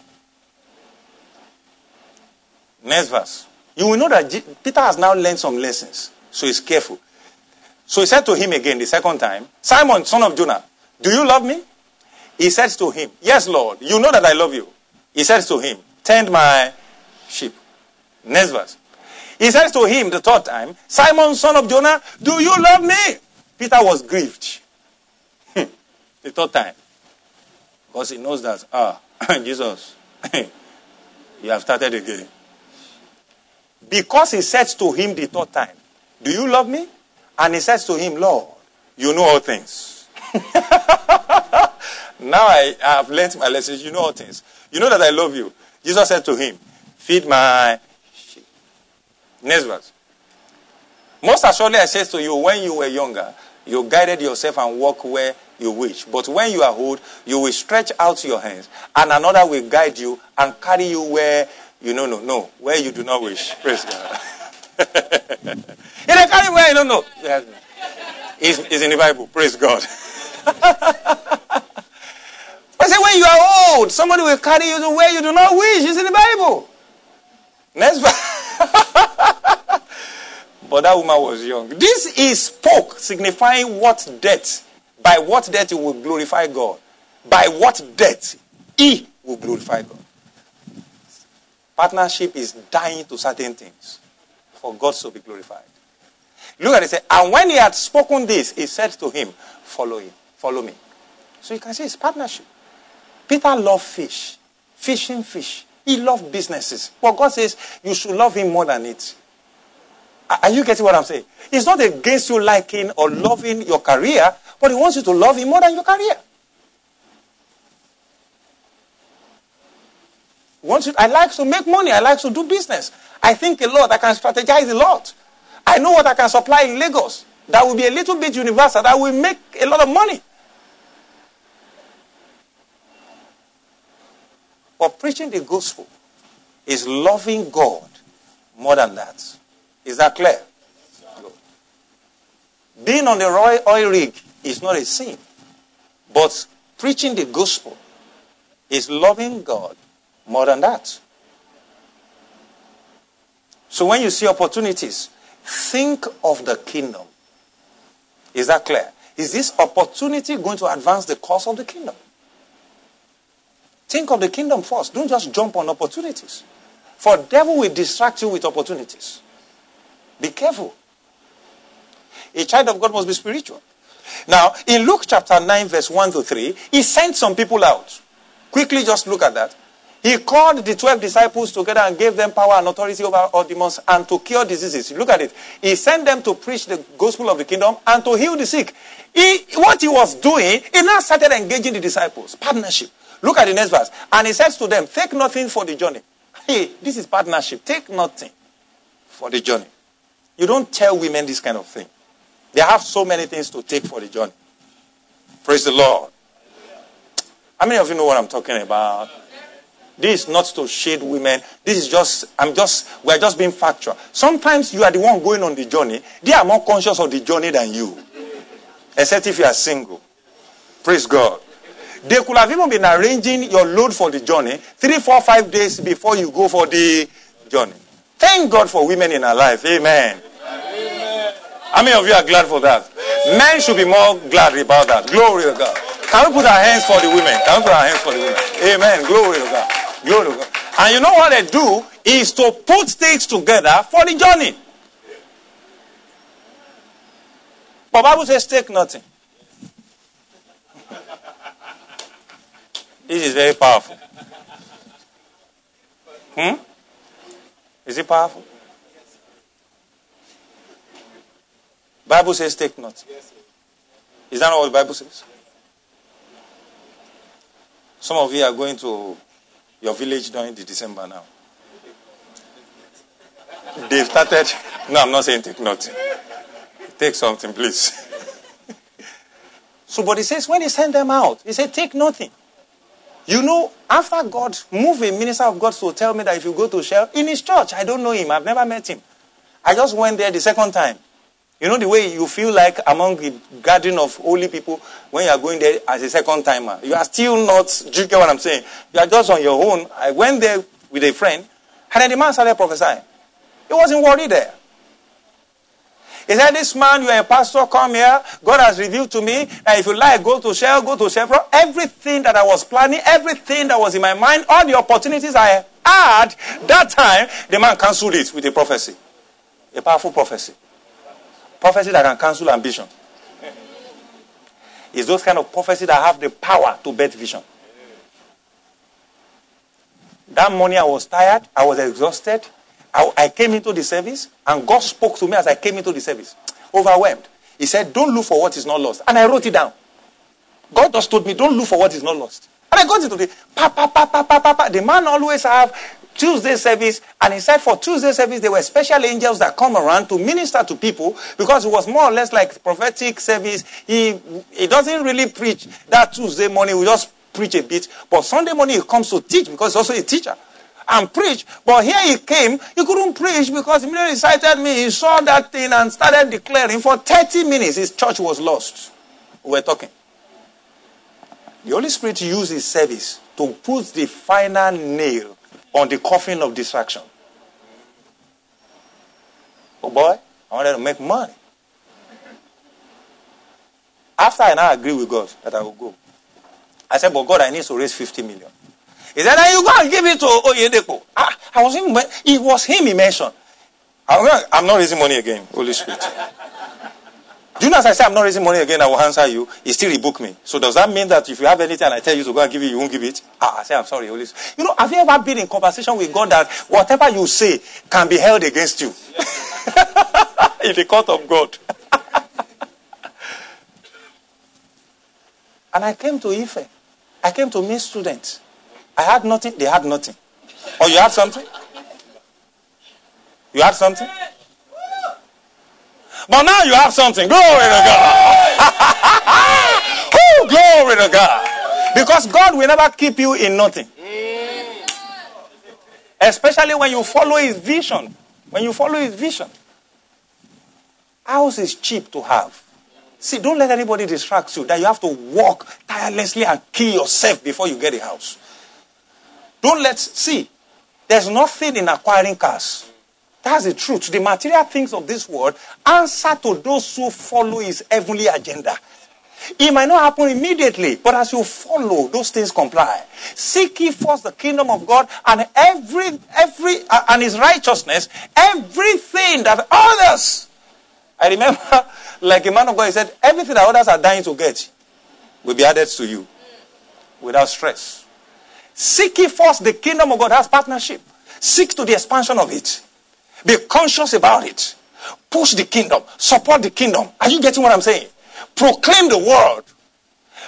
S1: Next verse. You will know that Peter has now learned some lessons. So he's careful. So he said to him again the second time, Simon, son of Jonah, do you love me? He says to him, Yes, Lord. You know that I love you. He says to him, Tend my sheep. Next verse. He says to him the third time, Simon, son of Jonah, do you love me? Peter was grieved. *laughs* the third time. Because he knows that, ah, *laughs* Jesus, *laughs* you have started again. Because he says to him the third time, Do you love me? And he says to him, Lord, you know all things. Now I have learned my lessons. You know all things. You know that I love you. Jesus said to him, Feed my sheep. Next verse. Most assuredly I say to you, when you were younger, you guided yourself and walk where you wish. But when you are old, you will stretch out your hands, and another will guide you and carry you where you know, no, no, where you do not wish. Praise God. *laughs* in a carry where you don't know. It's, it's in the Bible. Praise God. *laughs* Say, when you are old, somebody will carry you to where you do not wish. It's in the Bible. Next verse. *laughs* But that woman was young. This is spoke, signifying what death, by what death you will glorify God. By what death he will glorify God. Partnership is dying to certain things for God to be glorified. Look at it. Say, and when he had spoken this, he said to him, Follow him, follow me. So you can see it's partnership. Peter loved fish, fishing fish. He loved businesses. But God says you should love him more than it. Are you getting what I'm saying? It's not against you liking or loving your career, but he wants you to love him more than your career. Once you, I like to make money. I like to do business. I think a lot. I can strategize a lot. I know what I can supply in Lagos. That will be a little bit universal. That will make a lot of money. But preaching the gospel is loving God more than that. Is that clear? Being on the oil rig is not a sin. But preaching the gospel is loving God more than that. So when you see opportunities, think of the kingdom. Is that clear? Is this opportunity going to advance the cause of the kingdom? Think of the kingdom first. Don't just jump on opportunities. For devil will distract you with opportunities. Be careful. A child of God must be spiritual. Now, in Luke chapter 9, verse 1 to 3, he sent some people out. Quickly just look at that. He called the 12 disciples together and gave them power and authority over all demons and to cure diseases. Look at it. He sent them to preach the gospel of the kingdom and to heal the sick. He, what he was doing, he now started engaging the disciples. Partnership. Look at the next verse. And he says to them, Take nothing for the journey. Hey, this is partnership. Take nothing for the journey. You don't tell women this kind of thing. They have so many things to take for the journey. Praise the Lord. How many of you know what I'm talking about? This is not to shade women. This is just, I'm just, we're just being factual. Sometimes you are the one going on the journey. They are more conscious of the journey than you. Except if you are single. Praise God. They could have even been arranging your load for the journey three, four, five days before you go for the journey. Thank God for women in our life. Amen. Amen. How many of you are glad for that? Men should be more glad about that. Glory to God. Can we put our hands for the women? Can we put our hands for the women? Amen. Glory to God. Glory to God. And you know what they do is to put things together for the journey. But Bible says take nothing. This is very powerful. Hmm? Is it powerful? Bible says take nothing. Is that not what the Bible says? Some of you are going to your village during the December now. They've started. No, I'm not saying take nothing. Take something, please. *laughs* so, but he says when he sent them out, he said, take nothing. You know, after God moved a minister of God to tell me that if you go to Shell in his church, I don't know him, I've never met him. I just went there the second time. You know the way you feel like among the gathering of holy people when you are going there as a second timer. You are still not, do you get what I'm saying? You are just on your own. I went there with a friend, and then the man started prophesying. He wasn't worried there. He said, This man, you are a pastor, come here. God has revealed to me that if you like, go to Shell, go to Chevron. Everything that I was planning, everything that was in my mind, all the opportunities I had that time, the man cancelled it with a prophecy. A powerful prophecy. Prophecy that can cancel ambition. It's those kind of prophecy that have the power to birth vision. That morning I was tired, I was exhausted. I, I, came into the service and God spoke to me as I came into the service. *tsk* Overwhelmed. He said, Don't look for what is not lost. And I wrote it down. God just told me, Don't look for what is not lost. And I got into the pa pa pa pa pa pa pa. The man always have Tuesday service, and he said for Tuesday service there were special angels that come around to minister to people because it was more or less like prophetic service. He he doesn't really preach that Tuesday morning. We just preach a bit, but Sunday morning he comes to teach because he's also a teacher and preach. But here he came, he couldn't preach because immediately sighted me. He saw that thing and started declaring. For 30 minutes, his church was lost. We were talking. The Holy Spirit used his service to put the final nail on the coffin of distraction. Oh boy, I wanted to make money. After I now agree with God that I will go, I said, but God, I need to raise 50 million. He said, then you go and give it to Oyedepo. Ah, I was him, it was him he mentioned. I'm not raising money again, Holy Spirit. Do you know as I say I'm not raising money again, I will answer you. He still rebook me. So does that mean that if you have anything and I tell you to go and give it, you won't give it? Ah, I say I'm sorry, Holy Spirit. You know, have you ever been in conversation with God that whatever you say can be held against you? *laughs* in the court of God. *laughs* and I came to Ife. I came to meet students. I had nothing, they had nothing. Or you had something? You had something? But now you have something. Glory to God. *laughs* oh, glory to God. Because God will never keep you in nothing. Especially when you follow his vision. When you follow his vision. House is cheap to have. See, don't let anybody distract you that you have to walk tirelessly and kill yourself before you get a house. Don't let, see, there's nothing in acquiring cars. That's the truth. The material things of this world answer to those who follow his heavenly agenda. It might not happen immediately, but as you follow, those things comply. Seek ye first the kingdom of God and every, every, uh, and his righteousness, everything that others. I remember, *laughs* like a man of God, he said, everything that others are dying to get will be added to you without stress. Seek ye first the kingdom of God. That's partnership. Seek to the expansion of it. Be conscious about it. Push the kingdom. Support the kingdom. Are you getting what I'm saying? Proclaim the word.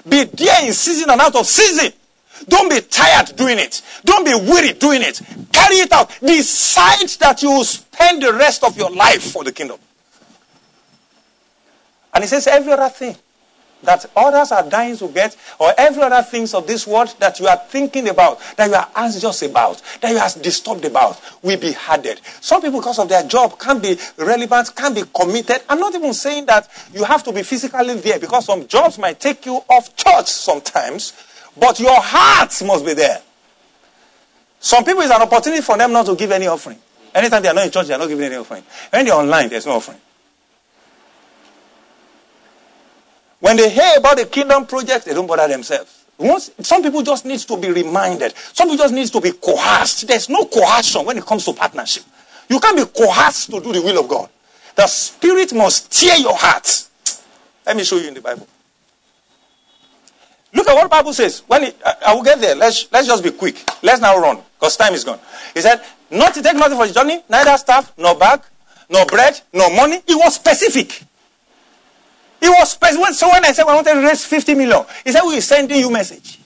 S1: Be there in season and out of season. Don't be tired doing it. Don't be weary doing it. Carry it out. Decide that you will spend the rest of your life for the kingdom. And he says every other thing that others are dying to get, or every other things of this world that you are thinking about, that you are anxious about, that you are disturbed about, will be added. Some people, because of their job, can be relevant, can be committed. I'm not even saying that you have to be physically there, because some jobs might take you off church sometimes, but your heart must be there. Some people, it's an opportunity for them not to give any offering. Anytime they are not in church, they are not giving any offering. When they're online, there's no offering. When they hear about the kingdom project, they don't bother themselves. Once, some people just need to be reminded. Some people just need to be coerced. There's no coercion when it comes to partnership. You can't be coerced to do the will of God. The Spirit must tear your heart. Let me show you in the Bible. Look at what the Bible says. When it, I, I will get there. Let's, let's just be quick. Let's now run because time is gone. He said, not to take nothing for the journey, neither staff, nor bag, nor bread, nor money. It was specific. He was specific. So when I said I wanted to raise 50 million, he said, we're sending you message.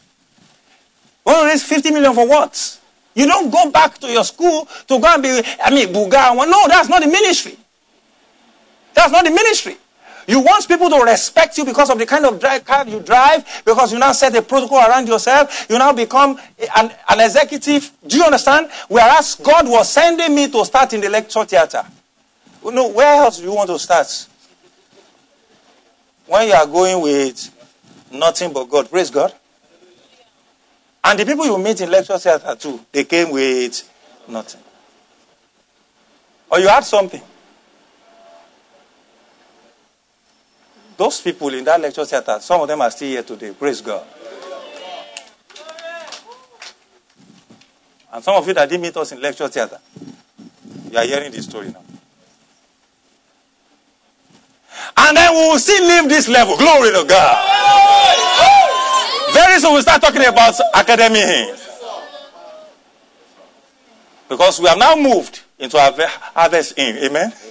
S1: Want to raise 50 million for what? You don't go back to your school to go and be, I mean, Buga. No, that's not the ministry. That's not the ministry. You want people to respect you because of the kind of car you drive, because you now set a protocol around yourself. You now become an, an executive. Do you understand? Whereas God was sending me to start in the lecture theater. No, where else do you want to start? When you are going with nothing but God, praise God. And the people you meet in lecture theater too, they came with nothing. Or you had something. Those people in that lecture theater, some of them are still here today. Praise God. And some of you that didn't meet us in lecture theater, you are hearing this story now. And then we will still leave this level. Glory to God. Very soon we'll start talking about academy Because we have now moved into our harvest in. Amen. *laughs*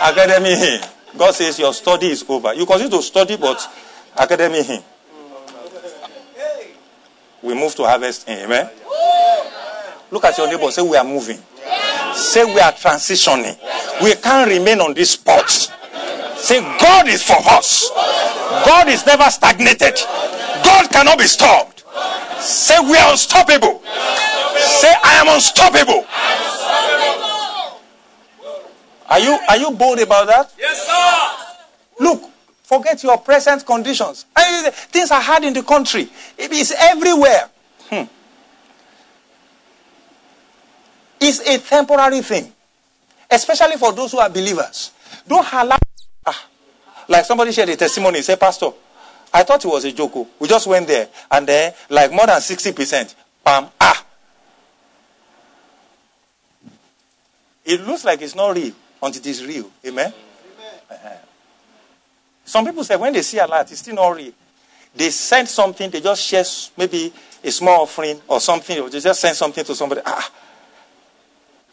S1: academy God says your study is over. You continue to study, but academy We move to harvest in. Amen. Look at your neighbor. Say we are moving. Say we are transitioning. We can't remain on this spot. Say God is for us. God is never stagnated. God cannot be stopped. Say we are unstoppable. Say I am unstoppable. Are you are you bold about that?
S2: Yes, sir.
S1: Look, forget your present conditions. Things are hard in the country. It is everywhere. Hmm. It's a temporary thing. Especially for those who are believers. Don't allow. Ah, like somebody shared a testimony. Say, Pastor, I thought it was a joke. Oh. We just went there. And then, like more than 60%. Bam. Ah. It looks like it's not real until it is real. Amen? Amen. Uh-huh. Some people say when they see a lot, it's still not real. They send something, they just share maybe a small offering or something, or they just send something to somebody. Ah,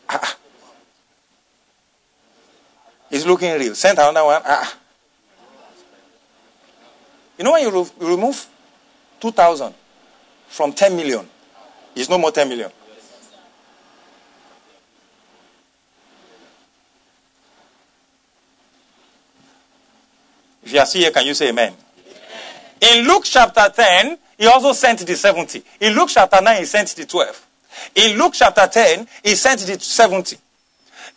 S1: Ah. It's looking real. Send another one. Ah. You know when you re- remove 2,000 from 10 million, it's no more 10 million. If you are still here, can you say amen? amen? In Luke chapter 10, he also sent the 70. In Luke chapter 9, he sent the 12. In Luke chapter 10, he sent it to 70.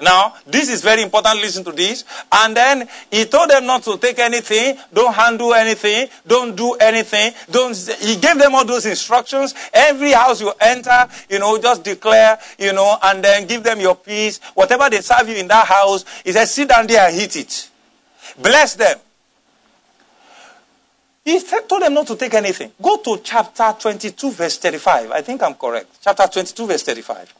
S1: Now, this is very important. Listen to this. And then he told them not to take anything, don't handle anything, don't do anything. Don't. He gave them all those instructions. Every house you enter, you know, just declare, you know, and then give them your peace. Whatever they serve you in that house, he said, sit down there and eat it. Bless them. He told them not to take anything. Go to chapter 22, verse 35. I think I'm correct. Chapter 22, verse 35.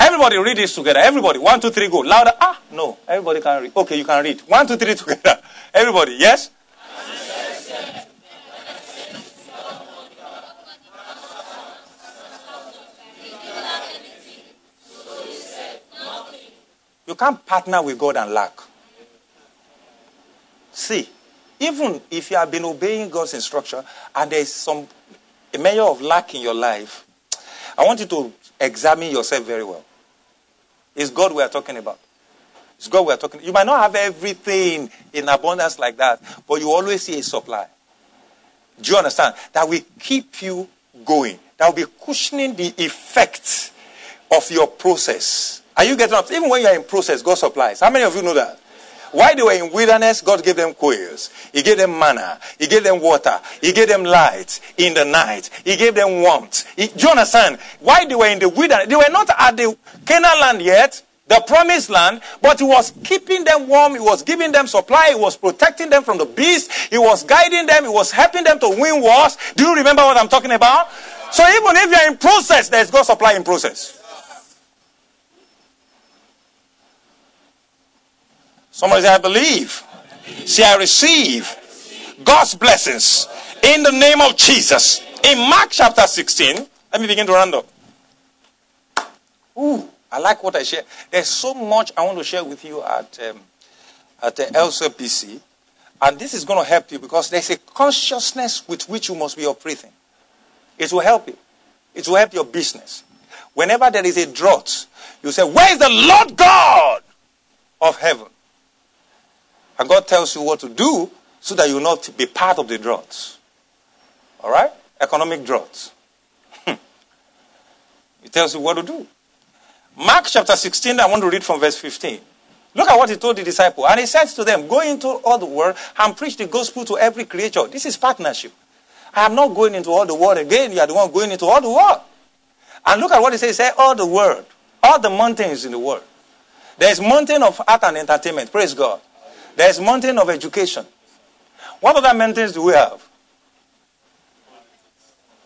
S1: Everybody read this together. Everybody. One, two, three, go. Louder. Ah, no. Everybody can read. Okay, you can read. One, two, three *laughs* together. Everybody. Yes? You can't partner with God and lack. See, even if you have been obeying God's instruction and there's some a measure of lack in your life, I want you to examine yourself very well. It's God we are talking about. It's God we are talking. You might not have everything in abundance like that, but you always see a supply. Do you understand? That will keep you going. That will be cushioning the effect of your process. Are you getting up? Even when you are in process, God supplies. How many of you know that? While they were in wilderness, God gave them quails. He gave them manna. He gave them water. He gave them light in the night. He gave them warmth. He, do you understand? Why they were in the wilderness? They were not at the Canaan land yet, the promised land, but he was keeping them warm. He was giving them supply. He was protecting them from the beast. He was guiding them. He was helping them to win wars. Do you remember what I'm talking about? So even if you're in process, there's God supply in process. Somebody say, I believe. Say, I receive God's blessings in the name of Jesus. In Mark chapter 16, let me begin to round up. Ooh, I like what I share. There's so much I want to share with you at, um, at the LCPC. And this is going to help you because there's a consciousness with which you must be operating. It will help you. It will help your business. Whenever there is a drought, you say, Where is the Lord God of heaven? And God tells you what to do so that you not be part of the droughts. All right? Economic droughts. Hmm. he tells you what to do. Mark chapter 16, I want to read from verse 15. Look at what he told the disciple. And he said to them, Go into all the world and preach the gospel to every creature. This is partnership. I am not going into all the world again. You are the one going into all the world. And look at what he says. He said, All the world. All the mountains in the world. There is mountain of art and entertainment. Praise God. There's mountain of education. What other mountains do we have?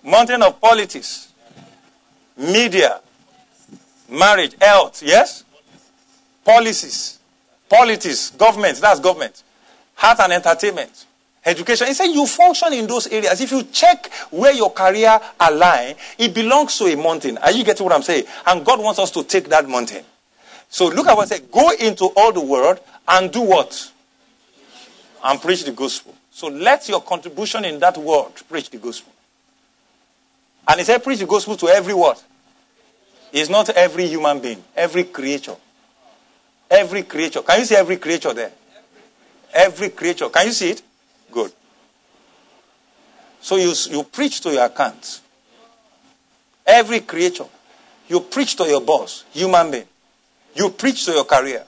S1: Mountain of politics, media, marriage, health, yes? Policies, politics, government, that's government. Health and entertainment, education. He said you function in those areas. If you check where your career align, it belongs to a mountain. Are you getting what I'm saying? And God wants us to take that mountain. So look at what I said. Go into all the world and do what? And preach the gospel. So let your contribution in that word preach the gospel. And he said, preach the gospel to every word. It's not every human being, every creature. Every creature. Can you see every creature there? Every creature. Can you see it? Good. So you, you preach to your account. Every creature. You preach to your boss, human being. You preach to your career.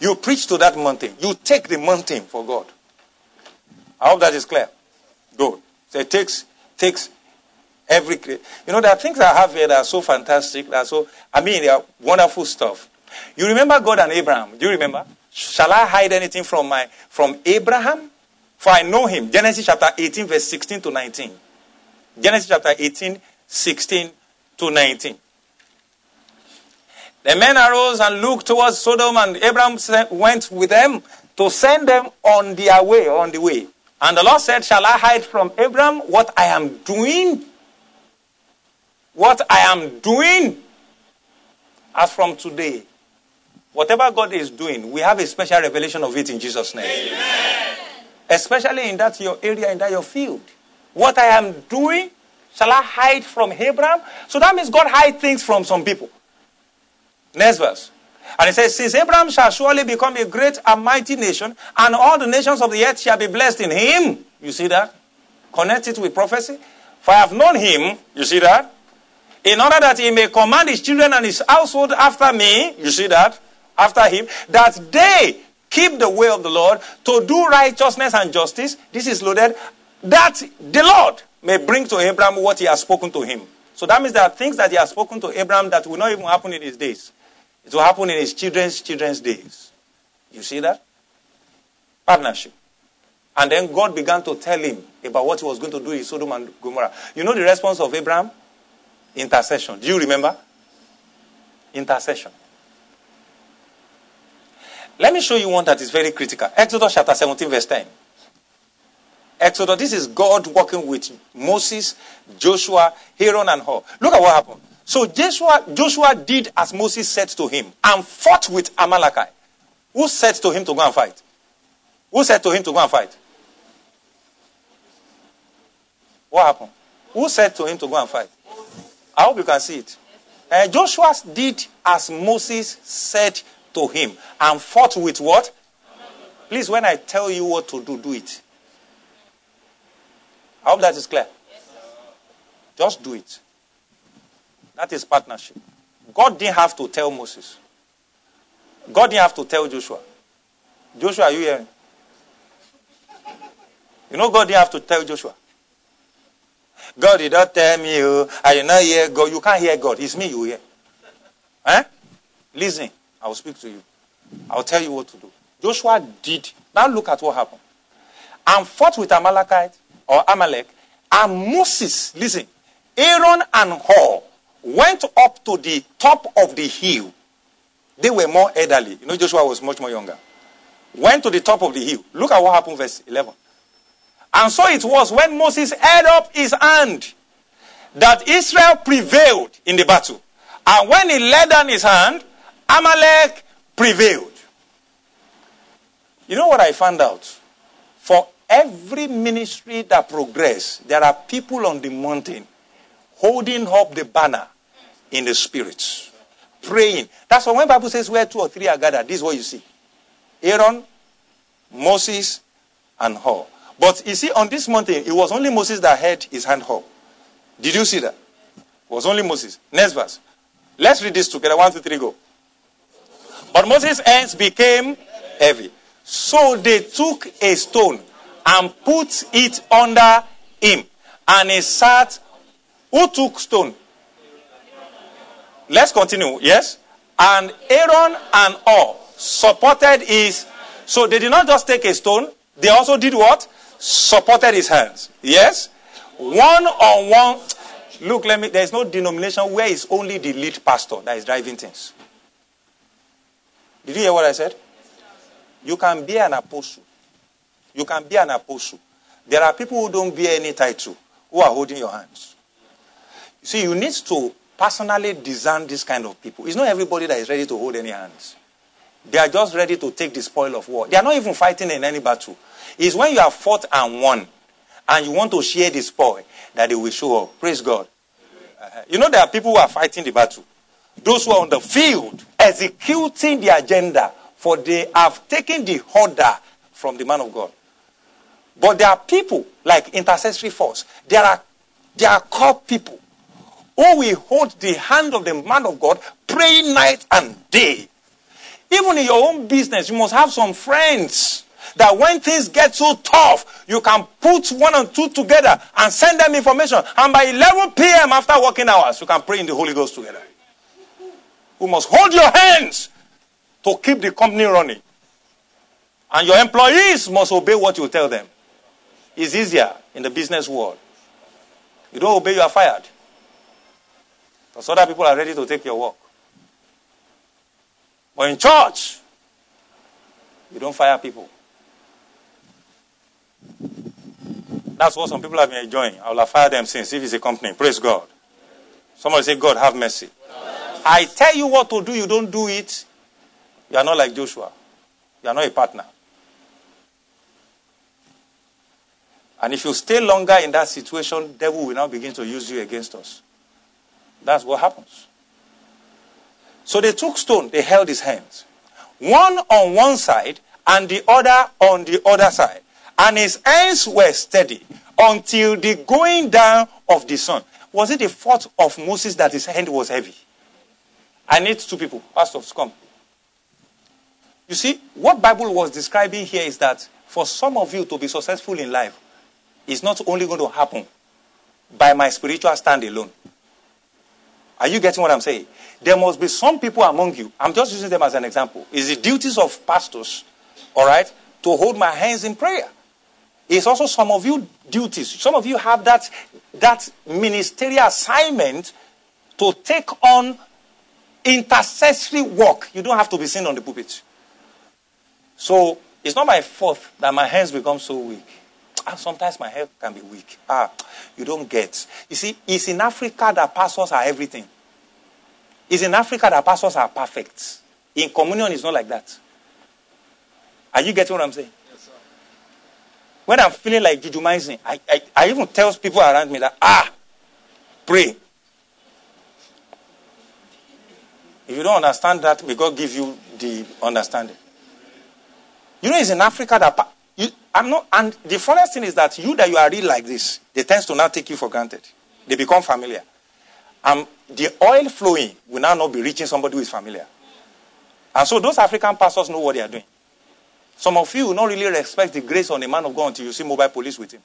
S1: You preach to that mountain. You take the mountain for God. I hope that is clear. Good. So it takes takes every you know there are things I have here that are so fantastic, that so I mean they are wonderful stuff. You remember God and Abraham? Do you remember? Shall I hide anything from my from Abraham? For I know him. Genesis chapter 18, verse 16 to 19. Genesis chapter 18, 16 to 19. The men arose and looked towards Sodom, and Abraham went with them to send them on their way, on the way. And the Lord said, Shall I hide from Abraham what I am doing? What I am doing? As from today, whatever God is doing, we have a special revelation of it in Jesus' name. Amen. Especially in that your area, in that your field. What I am doing, shall I hide from Abraham? So that means God hide things from some people. Next verse. And he says, Since Abraham shall surely become a great and mighty nation, and all the nations of the earth shall be blessed in him. You see that? Connect it with prophecy. For I have known him, you see that? in order that he may command his children and his household after me, you see that? After him, that they keep the way of the Lord to do righteousness and justice. This is loaded. That the Lord may bring to Abraham what he has spoken to him. So that means there are things that he has spoken to Abraham that will not even happen in his days. It will happen in his children's children's days. You see that? Partnership. And then God began to tell him about what he was going to do in Sodom and Gomorrah. You know the response of Abraham? Intercession. Do you remember? Intercession. Let me show you one that is very critical. Exodus chapter 17, verse 10. Exodus, this is God working with Moses, Joshua, Aaron, and Hur. Look at what happened. So Joshua, Joshua did as Moses said to him and fought with Amalekite. Who said to him to go and fight? Who said to him to go and fight? What happened? Who said to him to go and fight? I hope you can see it. Uh, Joshua did as Moses said to him and fought with what? Please, when I tell you what to do, do it. I hope that is clear. Just do it. That is partnership. God didn't have to tell Moses. God didn't have to tell Joshua. Joshua, are you hearing? You know, God didn't have to tell Joshua. God did not tell me, oh, I did not hear God. You can't hear God. It's me you hear. Eh? Listen, I will speak to you. I will tell you what to do. Joshua did. Now look at what happened. And fought with Amalekite or Amalek. And Moses, listen, Aaron and Hur went up to the top of the hill. They were more elderly. You know, Joshua was much more younger. Went to the top of the hill. Look at what happened, verse 11. And so it was when Moses held up his hand that Israel prevailed in the battle. And when he laid down his hand, Amalek prevailed. You know what I found out? For every ministry that progress, there are people on the mountain holding up the banner in the spirit. praying. That's why when Bible says where two or three are gathered, this is what you see. Aaron, Moses, and Hur. But you see, on this mountain, it was only Moses that had his hand up. Did you see that? It was only Moses. Next verse. Let's read this together. One, two, three, go. But Moses' hands became heavy. So they took a stone and put it under him. And he sat. Who took stone? Let's continue. Yes? And Aaron and Hur supported his. So they did not just take a stone, they also did what? supported his hands. Yes? One on one. Look, let me. There is no denomination where it's only the lead pastor that is driving things. Did you hear what I said? You can be an apostle. You can be an apostle. There are people who don't bear any title who are holding your hands. See, you need to personally discern this kind of people. It's not everybody that is ready to hold any hands. They are just ready to take the spoil of war. They are not even fighting in any battle. It's when you have fought and won and you want to share the spoil that they will show up. Praise God. Uh, you know, there are people who are fighting the battle. Those who are on the field executing the agenda, for they have taken the order from the man of God. But there are people like intercessory force. There are there are called people Oh, who will hold the hand of the man of God, praying night and day. Even in your own business, you must have some friends that when things get so tough, you can put one and two together and send them information. And by 11 p.m. after working hours, you can pray in the Holy Ghost together. You must hold your hands to keep the company running. And your employees must obey what you tell them. It's easier in the business world. You don't obey, you are fired. Because other people are ready to take your work. But in church, you don't fire people. That's what some people have been enjoying. I will have fired them since if it's a company. Praise God. Somebody say, God, have mercy. I tell you what to do, you don't do it. You are not like Joshua. You are not a partner. And if you stay longer in that situation, devil will now begin to use you against us. That's what happens. So they took stone, they held his hands. One on one side and the other on the other side and his hands were steady until the going down of the sun. was it the fault of Moses that his hand was heavy? I need two people. Pastors, come. You see, what Bible was describing here is that for some of you to be successful in life is not only going to happen by my spiritual stand alone. Are you getting what I'm saying? There must be some people among you. I'm just using them as an example. It's the duties of pastors, all right, to hold my hands in prayer. It's also some of you duties. Some of you have that, that ministerial assignment to take on intercessory work. You don't have to be seen on the pulpit. So it's not my fault that my hands become so weak. And sometimes my health can be weak. Ah, you don't get. You see, it's in Africa that pastors are everything. It's in Africa that pastors are perfect. In communion, it's not like that. Are you getting what I'm saying? Yes, sir. when I'm feeling like jujumizing, I, I, I even tell people around me that, ah, pray. If you don't understand that, may God give you the understanding. You know, it's in Africa that you, I'm not, and the funniest thing is that you that you are real like this, they tend to not take you for granted. They become familiar. Um, the oil flowing will now not be reaching somebody who is familiar. And so those African pastors know what they are doing. Some of you will not really respect the grace on a man of God until you see mobile police with him.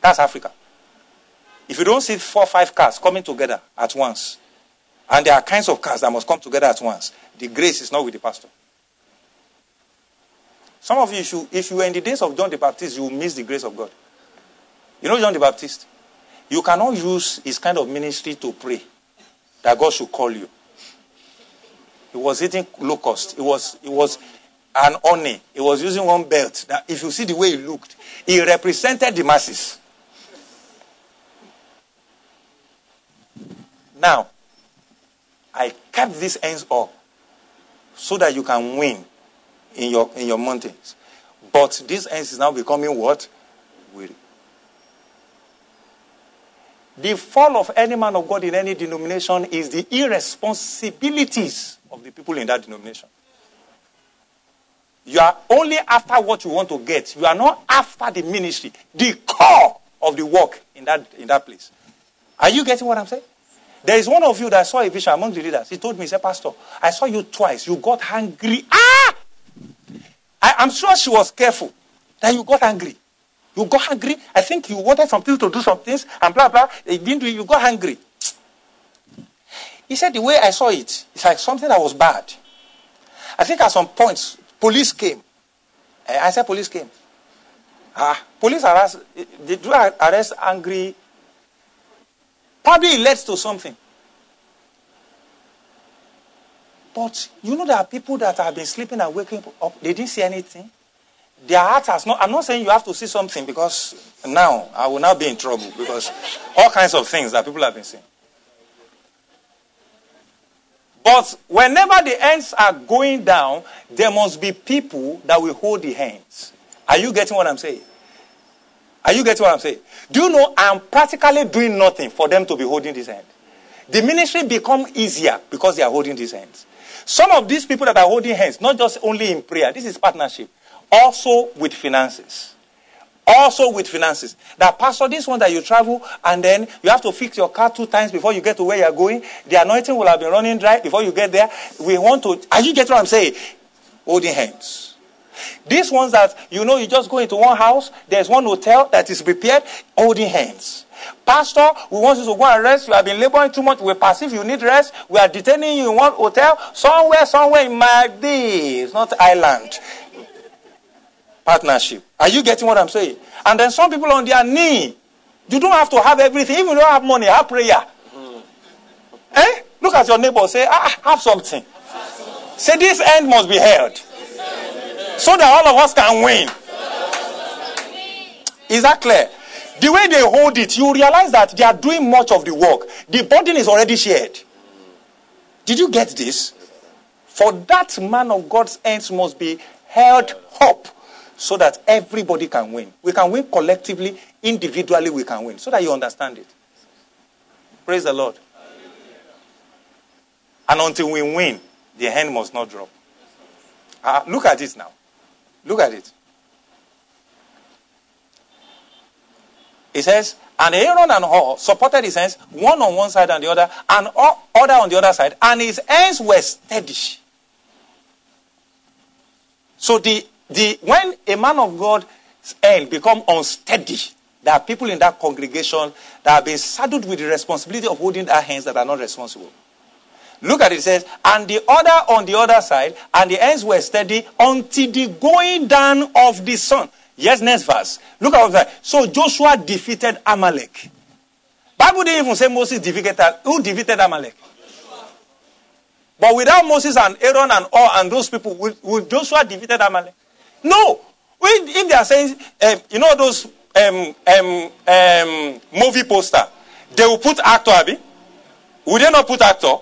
S1: That's Africa. If you don't see four or five cars coming together at once, and there are kinds of cars that must come together at once, the grace is not with the pastor. Some of you, if you, were in the days of John the Baptist, you will miss the grace of God. You know John the Baptist? You cannot use his kind of ministry to pray that God should call you. He was eating locust. It was, it was an honey. He was using one belt. If you see the way he looked, he represented the masses. Now, I kept these ends up so that you can win in your, in your mountains. But this ends is now becoming what? Weary. The fall of any man of God in any denomination is the irresponsibilities of the people in that denomination. You are only after what you want to get. You are not after the ministry, the core of the work in that, in that place. Are you getting what I'm saying? There is one of you that saw a vision among the leaders. He told me, he said, Pastor, I saw you twice. You got hungry. Ah! I, am sure she was careful that you got angry. You got angry. I think you wanted some people to do some things and blah, blah. They didn't do it. You got angry. He said, the way I saw it, it's like something that was bad. I think at some points, police came. Eh, I said, police came. Ah, police arrest, they do arrest angry. Probably it led to something. But you know there are people that have been sleeping and waking up. They didn't see anything. Their heart has not. I'm not saying you have to see something because now I will now be in trouble because all kinds of things that people have been seeing. But whenever the ends are going down, there must be people that will hold the hands. Are you getting what I'm saying? Are you getting what I'm saying? Do you know I'm practically doing nothing for them to be holding this hand? The ministry become easier because they are holding these hands. Some of these people that are holding hands, not just only in prayer, this is partnership, also with finances. Also with finances. That pastor, this one that you travel and then you have to fix your car two times before you get to where you're going. The anointing will have been running dry before you get there. We want to, are you get what I'm saying? Holding hands. These ones that you know you just go into one house, there's one hotel that is prepared, holding hands. Pastor, we want you to go and rest. You have been laboring too much. We perceive you need rest. We are detaining you in one hotel, somewhere, somewhere in Maldives, not island. Partnership. Are you getting what I'm saying? And then some people on their knee. You don't have to have everything. Even if you don't have money, have prayer. Mm. Eh? Look at your neighbor. Say, ah, have something. Say, this end must be held. So that all of us can win. Is that clear? The way they hold it, you realize that they are doing much of the work. The burden is already shared. Did you get this? For that man of God's ends must be held up so that everybody can win. We can win collectively, individually, we can win. So that you understand it. Praise the Lord. And until we win, the hand must not drop. Uh, look at it now. Look at it. It says, and Aaron and Hur supported his hands, one on one side and the other, and other on the other side, and his hands were steady. So the, the when a man of God's hand eh, become unsteady, there are people in that congregation that have been saddled with the responsibility of holding their hands that are not responsible. Look at it, it says, and the other on the other side, and the ends were steady until the going down of the sun. Yes, next verse. Look at that. So Joshua defeated Amalek. Bible didn't even say Moses defeated who defeated Amalek. Joshua. But without Moses and Aaron and all and those people, would, would Joshua defeated Amalek? No. If they are saying, um, you know those um, um, um, movie poster, they will put actor, Abby. Would they not put actor?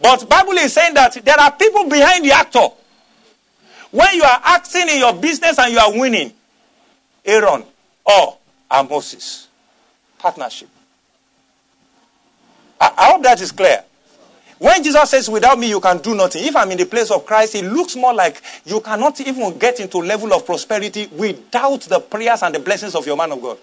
S1: But Bible is saying that there are people behind the actor. When you are acting in your business and you are winning, Aaron or Moses. Partnership. I, I hope that is clear. When Jesus says, without me, you can do nothing. If I'm in the place of Christ, it looks more like you cannot even get into level of prosperity without the prayers and the blessings of your man of God.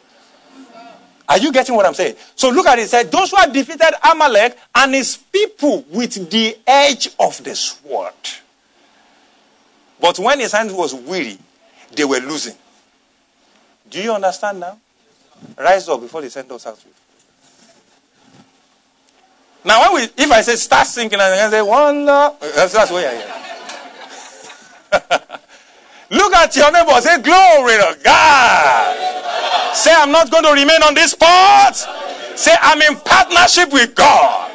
S1: Are you getting what I'm saying? So look at it. It said, Joshua defeated Amalek and his people with the edge of the sword. But when his hand was weary, they were losing. Do you understand now? Rise up before they send us out. Now, when we, if I say start singing, and I say one that's, uh, uh, that's where I am. *laughs* Look at your neighbor. Say glory to God. Say I'm not going to remain on this spot. Say I'm in partnership with God.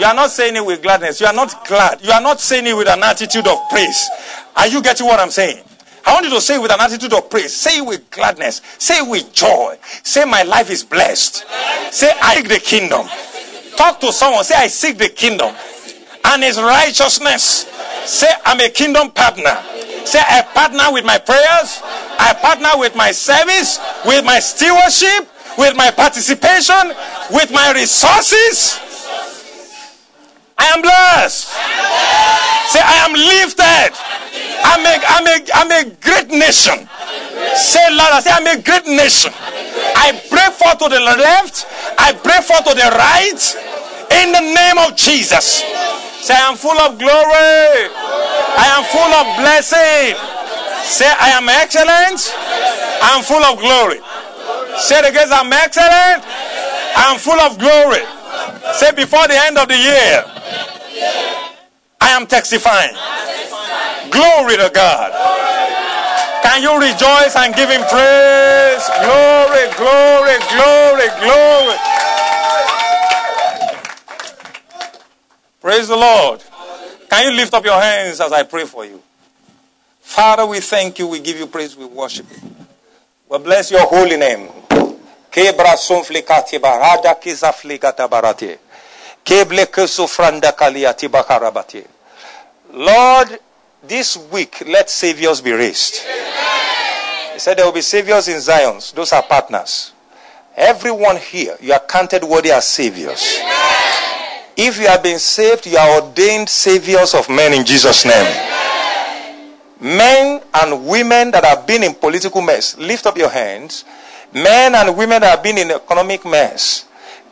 S1: You are not saying it with gladness. You are not glad. You are not saying it with an attitude of praise. Are you getting what I'm saying? I want you to say it with an attitude of praise. Say it with gladness. Say it with joy. Say my life is blessed. Say I seek the kingdom. Talk to someone. Say I seek the kingdom and his righteousness. Say I'm a kingdom partner. Say I partner with my prayers. I partner with my service, with my stewardship, with my participation, with my resources. I am blessed. Say, I am lifted. I'm a, I'm a, I'm a great nation. Say louder. Say, I'm a great nation. I break forth to the left. I break forth to the right. In the name of Jesus. Say, I am full of glory. I am full of blessing. Say, I am excellent. I am full of glory. Say it again. I'm excellent. I am full of glory. Say, before the end of the year, I am testifying. Glory to God. Can you rejoice and give him praise? Glory, glory, glory, glory. Praise the Lord. Can you lift up your hands as I pray for you? Father, we thank you. We give you praise. We worship you. We bless your holy name. Lord, this week let saviors be raised. He said there will be saviors in Zion. Those are partners. Everyone here, you are counted worthy as saviors. If you have been saved, you are ordained saviors of men in Jesus' name. Men and women that have been in political mess, lift up your hands. Men and women that have been in economic mess.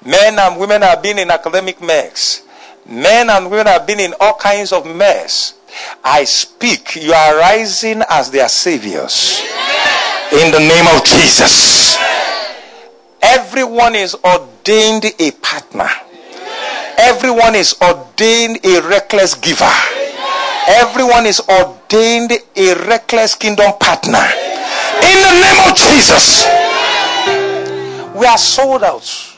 S1: Men and women have been in academic mess. Men and women have been in all kinds of mess. I speak, you are rising as their saviors. In the name of Jesus. Everyone is ordained a partner. Everyone is ordained a reckless giver. Everyone is ordained a reckless kingdom partner. In the name of Jesus. We are sold out.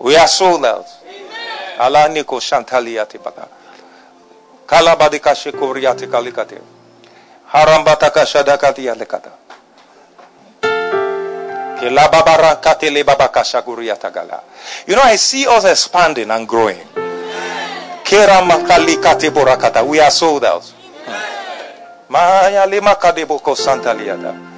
S1: We are sold out. Alaniko Shantaliati Baka. Kalabadika Shikuriati Kalikate. Harambataka Shadakati Alekata. You know, I see us expanding and growing. We are sold out. Hmm. Maya lima kadeboko santaliada.